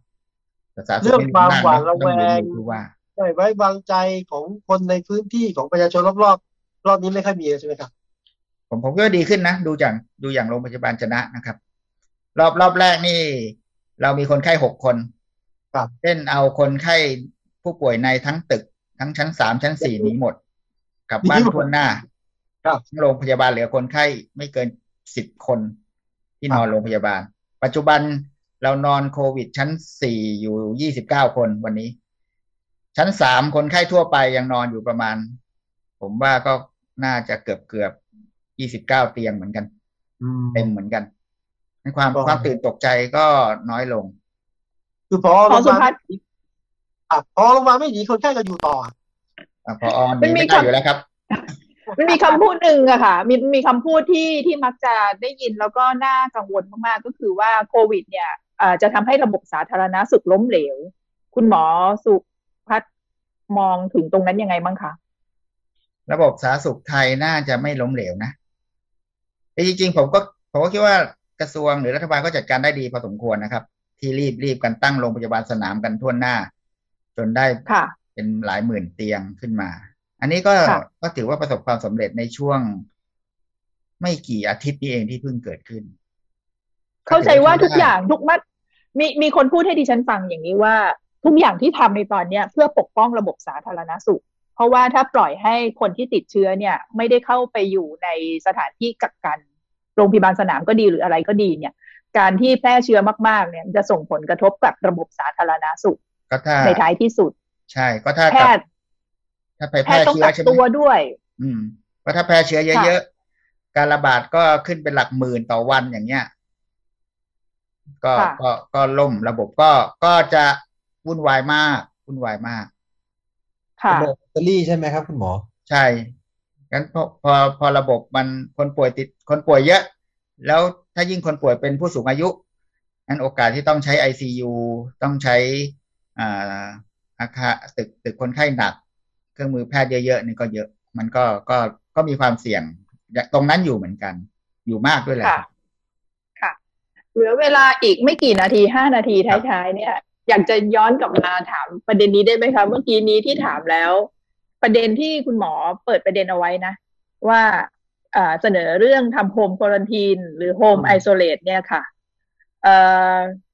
แต่สาธารณสุเรื่ของไม่มีความอำนาจหวาดนะระต้แวองดูงผู้ว่าไม่ไว้วางใจของคนในพื้นที่ของประชาชนรอบๆรอบนี้ไม่ค่อยมีใช่ไหมครับ ผมผมก็ดีขึ้นนะ ดูจากดูอย่างโรงพยาบาลชนะนะครับ รอบรอบแรกนี่ เรามีคนไข้หกคน ครับเช่นเอาคนไข้ ผู้ป่วยในทั้งตึก ทั้งชั้นสามชั้นสี่หนีหมดกลับบ้านทั่วหน้าครับโรงพยาบาลเหลือคนไข้ไม่เกินสิบคนที่นอนโรงพยาบาล ปัจจุบันเรานอนโควิดชั้นสี่อยู่ยี่สิบเก้าคนวันนี้ ชั้นสามคนไข้ทั่วไปยังนอนอยู่ประมาณ ผมว่าก็น่าจะเกือบเกือบยี่สิบเก้าเตียงเหมือนกันอืมเต็มเหมือนกันในความก็ความตื่นตกใจก็น้อยลง คือพอหมโรองพสุยาบาพัลฒน์อะ พอโรงพยาบาลไม่ดีคนไข้ก็อยู่ต่ออะอะพอออนมันมีไม่ได้คำอยู่แล้วครับมันมีคำพูดหนึ่งอะค่ะ มีมีคำพูดที่ที่มักจะได้ยินแล้วก็น่ากังวลมากๆก็คือว่าโควิด เนี่ยเอ่อจะทำให้ระบบสาธารณสุขล้มเหลว คุณหมอสุพัฒน์มองถึงตรงนั้นยังไงบ้างคะระบบสาธารณสุขไทยน่าจะไม่ล้มเหลวนะแต่จริง ๆ ผมก็ผมก็คิดว่ากระทรวงหรือรัฐบาลก็จัดการได้ดีพอสมควรนะครับ ที่รีบรีบกันตั้งโรงพยาบาลสนามกันทั่วหน้า จนได้ค่ะเป็นหลายหมื่นเตียงขึ้นมา อันนี้ก็ค่ะก็ถือว่าประสบความสำเร็จในช่วง ไม่กี่อาทิตย์นี้เองที่เพิ่งเกิดขึ้น เข้าใจว่าทุกได้อย่างทุกมัดมีมีคนพูดให้ดิฉันฟังอย่างนี้ว่า ทุกอย่างที่ทำในตอนเนี้ย เพื่อปกป้องระบบสาธารณสุข เพราะว่าถ้าปล่อยให้คนที่ติดเชื้อเนี่ย ไม่ได้เข้าไปอยู่ในสถานที่กักกันโรงพยาบาลสนามก็ดีหรืออะไรก็ดีเนี่ย การที่แพร่เชื้อมากๆเนี่ยจะส่งผลกระทบกับระบบสาธารณสุข ก็ถ้าในท้ายที่สุด ใช่ ก็ถ้าแพกับทย์ถ้าไปแพแพร่ทย์ต้องเชื้อกักใช่ไหมตัวด้วย อืมเพราะถ้าแพร่เชื้อเยอะๆการระบาดก็ขึ้นเป็นหลักหมื่นต่อวันอย่างเงี้ยก็ค่ะก็ก็ล่มระบบก็ก็จะวุ่นวายมากวุ่นวายมาก ค่ะระบบแบตเตอรี่ใช่ไหมครับ คุณหมอ ใช่งั้นพอพอพอระบบมันคนป่วยติดคนป่วยเยอะ แล้วถ้ายิ่งคนป่วยเป็นผู้สูงอายุงั้นโอกาสที่ต้องใช้ ICU ต้องใช้ อ่าอาคารตึกตึกคนไข้หนัก เครื่องมือแพทย์เยอะๆนี่ก็เยอะ มันก็ก็ก็มีความเสี่ยงตรงนั้นอยู่เหมือนกัน อยู่มากด้วยแหละค่ะค่ะ เหลือเวลาอีกไม่กี่นาทีห้านาทีท้ายๆเนี่ย อยากจะย้อนกลับมาถามประเด็นนี้ได้ไหมคะ เมื่อกี้นี้ที่ถามแล้ว ประเด็นที่คุณหมอเปิดประเด็นเอาไว้นะ ว่าเสนอเรื่องทำ home quarantine หรือ home isolate เนี่ยค่ะ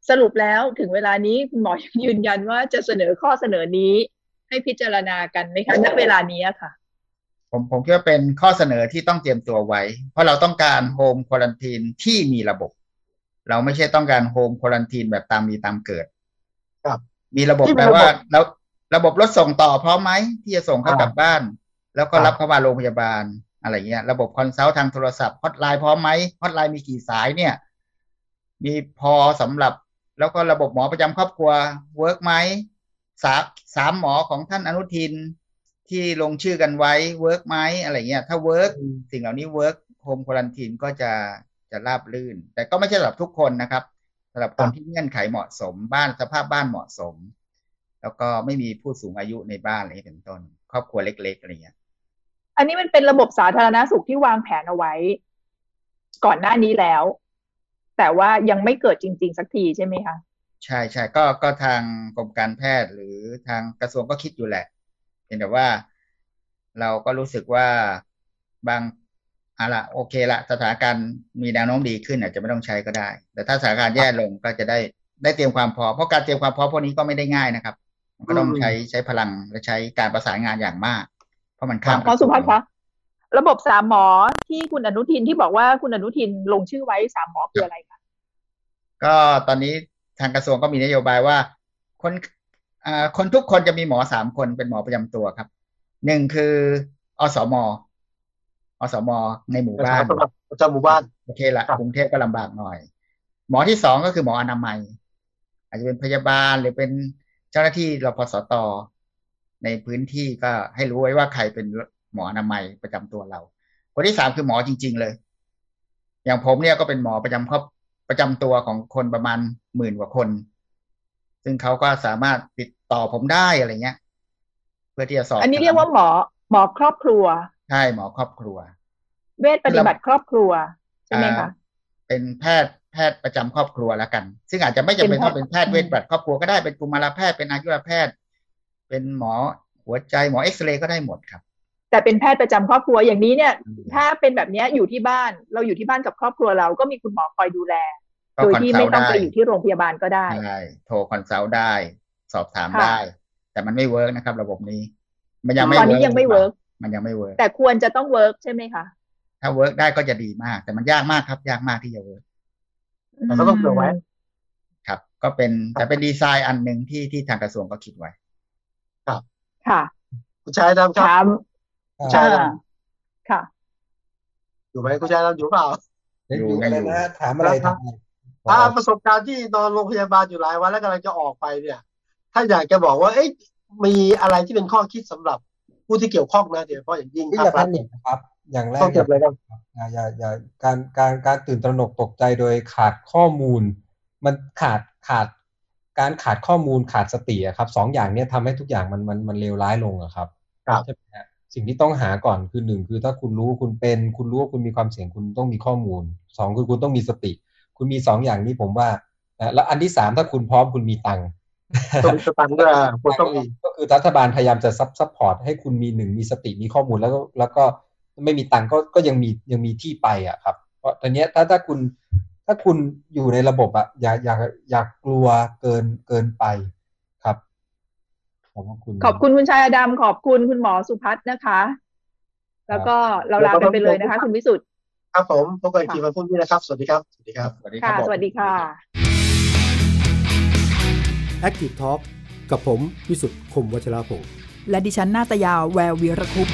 สรุปแล้วถึงเวลานี้คุณหมอยืนยันว่าจะเสนอข้อเสนอนี้ให้พิจารณากันไหมคะณเวลานี้ค่ะ ผมผมคิดว่าเป็นข้อเสนอที่ต้องเตรียมตัวไว้ เพราะเราต้องการ home quarantine ที่มีระบบ เราไม่ใช่ต้องการ home quarantine แบบตามมีตามเกิด ครับ มีระบบแปลว่าแล้วระบบรถส่งต่อพร้อมไหมที่จะส่งเขากลับบ้าน แล้วก็รับเขามาโรงพยาบาลอะไรเงี้ย ระบบ consult ทางโทรศัพท์ฮอตไลน์พร้อมไหมฮอตไลน์มีกี่สายเนี่ย มีพอสำหรับ แล้วก็ระบบหมอประจำครอบครัว work ไหมสามสามหมอของท่านอนุทินที่ลงชื่อกันไว้ work ไหมอะไรเงี้ยถ้า work สิ่งเหล่านี้ work home quarantine ก็จะจะราบลื่น แต่ก็ไม่ใช่สำหรับทุกคนนะครับสำหรับคนที่เงื่อนไขเหมาะสมบ้านสภาพบ้านเหมาะสม แล้วก็ไม่มีผู้สูงอายุในบ้านอะไรเป็นต้น ครอบครัวเล็กๆอะไรเงี้ยอันนี้มันเป็นระบบสาธารณาสุขที่วางแผนเอาไว้ ก่อนหน้านี้แล้ว แต่ว่ายังไม่เกิดจริง ๆ สักทีใช่ไหมคะใช่ใช่ก็ก็ทางกรมการแพทย์หรือทางกระทรวงก็คิดอยู่แหละเพียงแต่ว่าเราก็รู้สึกว่าบางอะละโอเคละสถานการณ์มีแนวโน้มดีขึ้นอาจจะไม่ต้องใช้ก็ได้ แต่ถ้าสถานการณ์แย่ลงก็จะได้ได้เตรียมความพร้อมเพราะการเตรียมความพร้อมพวกนี้ก็ไม่ได้ง่ายนะครับ มันก็ต้องใช้ใช้พลังและใช้การประสานงานอย่างมาก เพราะมันข้ามขอสุภาพคะ ระบบสามหมอที่คุณอนุทินที่บอกว่าคุณอนุทินลงชื่อไว้สามหมอคืออะไรคะก็ตอนนี้ทางกระทรวงก็มีนโยบายว่า คนคนทุกคนจะมีหมอสามคนเป็นหมอประจำตัวครับหนึ่งคืออสมอสมในหมู่บ้านประจำหมู่บ้านโอเคละกรุงเทพก็ลำบากหน่อย หมอที่สองก็คือหมออนามัย อาจจะเป็นพยาบาลหรือเป็นเจ้าหน้าที่รพสตในพื้นที่ก็ให้รู้ไว้ว่าใครเป็น หมออนามัยประจำตัวเรา คนที่สามคือหมอจริง ๆ เลย อย่างผมเนี่ยก็เป็นหมอประจำครอบประจำตัวของคนประมาณหมื่นกว่าคน ซึ่งเขาก็สามารถติดต่อผมได้อะไรเงี้ย เพื่อที่จะสอบอันนี้เรียกว่าหมอหมอครอบครัวใช่หมอครอบครัว เวชปฏิบัติครอบครัวใช่ไหมคะเป็นแพทย์แพทย์ประจำครอบครัวแล้วกัน ซึ่งอาจจะไม่จำเป็นต้องเป็นแพทย์เวชปฏิบัติครอบครัวก็ได้เป็นกุมารแพทย์เป็นอายุรแพทย์ เป็นหมอหัวใจหมอเอ็กซเรย์ก็ได้หมดครับ แต่เป็นแพทย์ประจำครอบครัวอย่างนี้เนี่ย ถ้าเป็นแบบนี้อยู่ที่บ้านเราอยู่ที่บ้านกับครอบครัวเราก็มีคุณหมอคอยดูแลโดยที่ไม่ต้องไปอยู่ที่โรงพยาบาลก็ได้ใช่โทร consult ได้ สอบถามได้ แต่มันไม่ work นะครับ ระบบนี้ มันยังไม่ตอนนี้ยังไม่ work มันยังไม่ work แต่ควรจะต้อง work ใช่ไหมคะถ้า work ได้ก็จะดีมาก แต่มันยากมากครับ ยากมากที่จะ workแต่ก็ต้องเผื่อไว้ครับ ก็เป็นแต่เป็นดีไซน์อันหนึ่งที่ที่ทางกระทรวงก็คิดไว้ ครับ ค่ะคุณชายดำครับ คุณชายดำค่ะ อยู่ไหมคุณชายดำอยู่เปล่าอยู่อะไรนะถามอะไรถามถ้าประสบการณ์ที่นอนโรงพยาบาลอยู่หลายวันแล้วกำลังจะออกไปเนี่ย ถ้าอยากจะบอกว่า เอ๊ะมีอะไรที่เป็นข้อคิดสำหรับผู้ที่เกี่ยวข้องนะเดี๋ยวเพราะอย่างยิ่งภาครัฐนะครับ อย่างแรกอย่าอย่าอย่าการการการตื่นตระหนกตกใจโดยขาดข้อมูล มันขาดขาดการขาดข้อมูลขาดสติครับสองอย่างเนี้ยทำให้ทุกอย่างมันมันมันเลวร้ายลงอะครับใช่ไหมฮะ สิ่งที่ต้องหาก่อนคือหนึ่งคือถ้าคุณรู้คุณเป็น คุณรู้ว่าคุณมีความเสี่ยงคุณต้องมีข้อมูลสองคือคุณต้องมีสติ คุณมีสองอย่างนี้ผมว่าแล้วอันที่สามถ้าคุณพร้อมคุณมีตังค์ต้องมีสตังค์ด้วยคุณต้องมีก็คือรัฐบาลพยายามจะ sup support ให้คุณมีหนึ่งมีสติมีข้อมูลแล้วก็แล้วก็ไม่มีตังค์ก็ก็ยังมียังมีที่ไปอะครับ เพราะตอนนี้ถ้าถ้าคุณถ้าคุณอยู่ในระบบอะอย่าอย่าอย่ากกลัวเกินเกินไปครับ ขอบคุณ ขอบคุณคุณชายอดำขอบคุณคุณหมอสุพัฒนะคะ แล้วก็เราลากันไปเลยนะคะ คุณวิสุทธ์ครับผมพบกันอีกทีวันพรุ่งนี้นะครับ สวัสดีครับ สวัสดีครับ สวัสดีค่ะสวัสดีค่ะ Active Talk กับผมวิสุทธ์คมวัชราภงและดิฉันนาตยาแวววีรคุป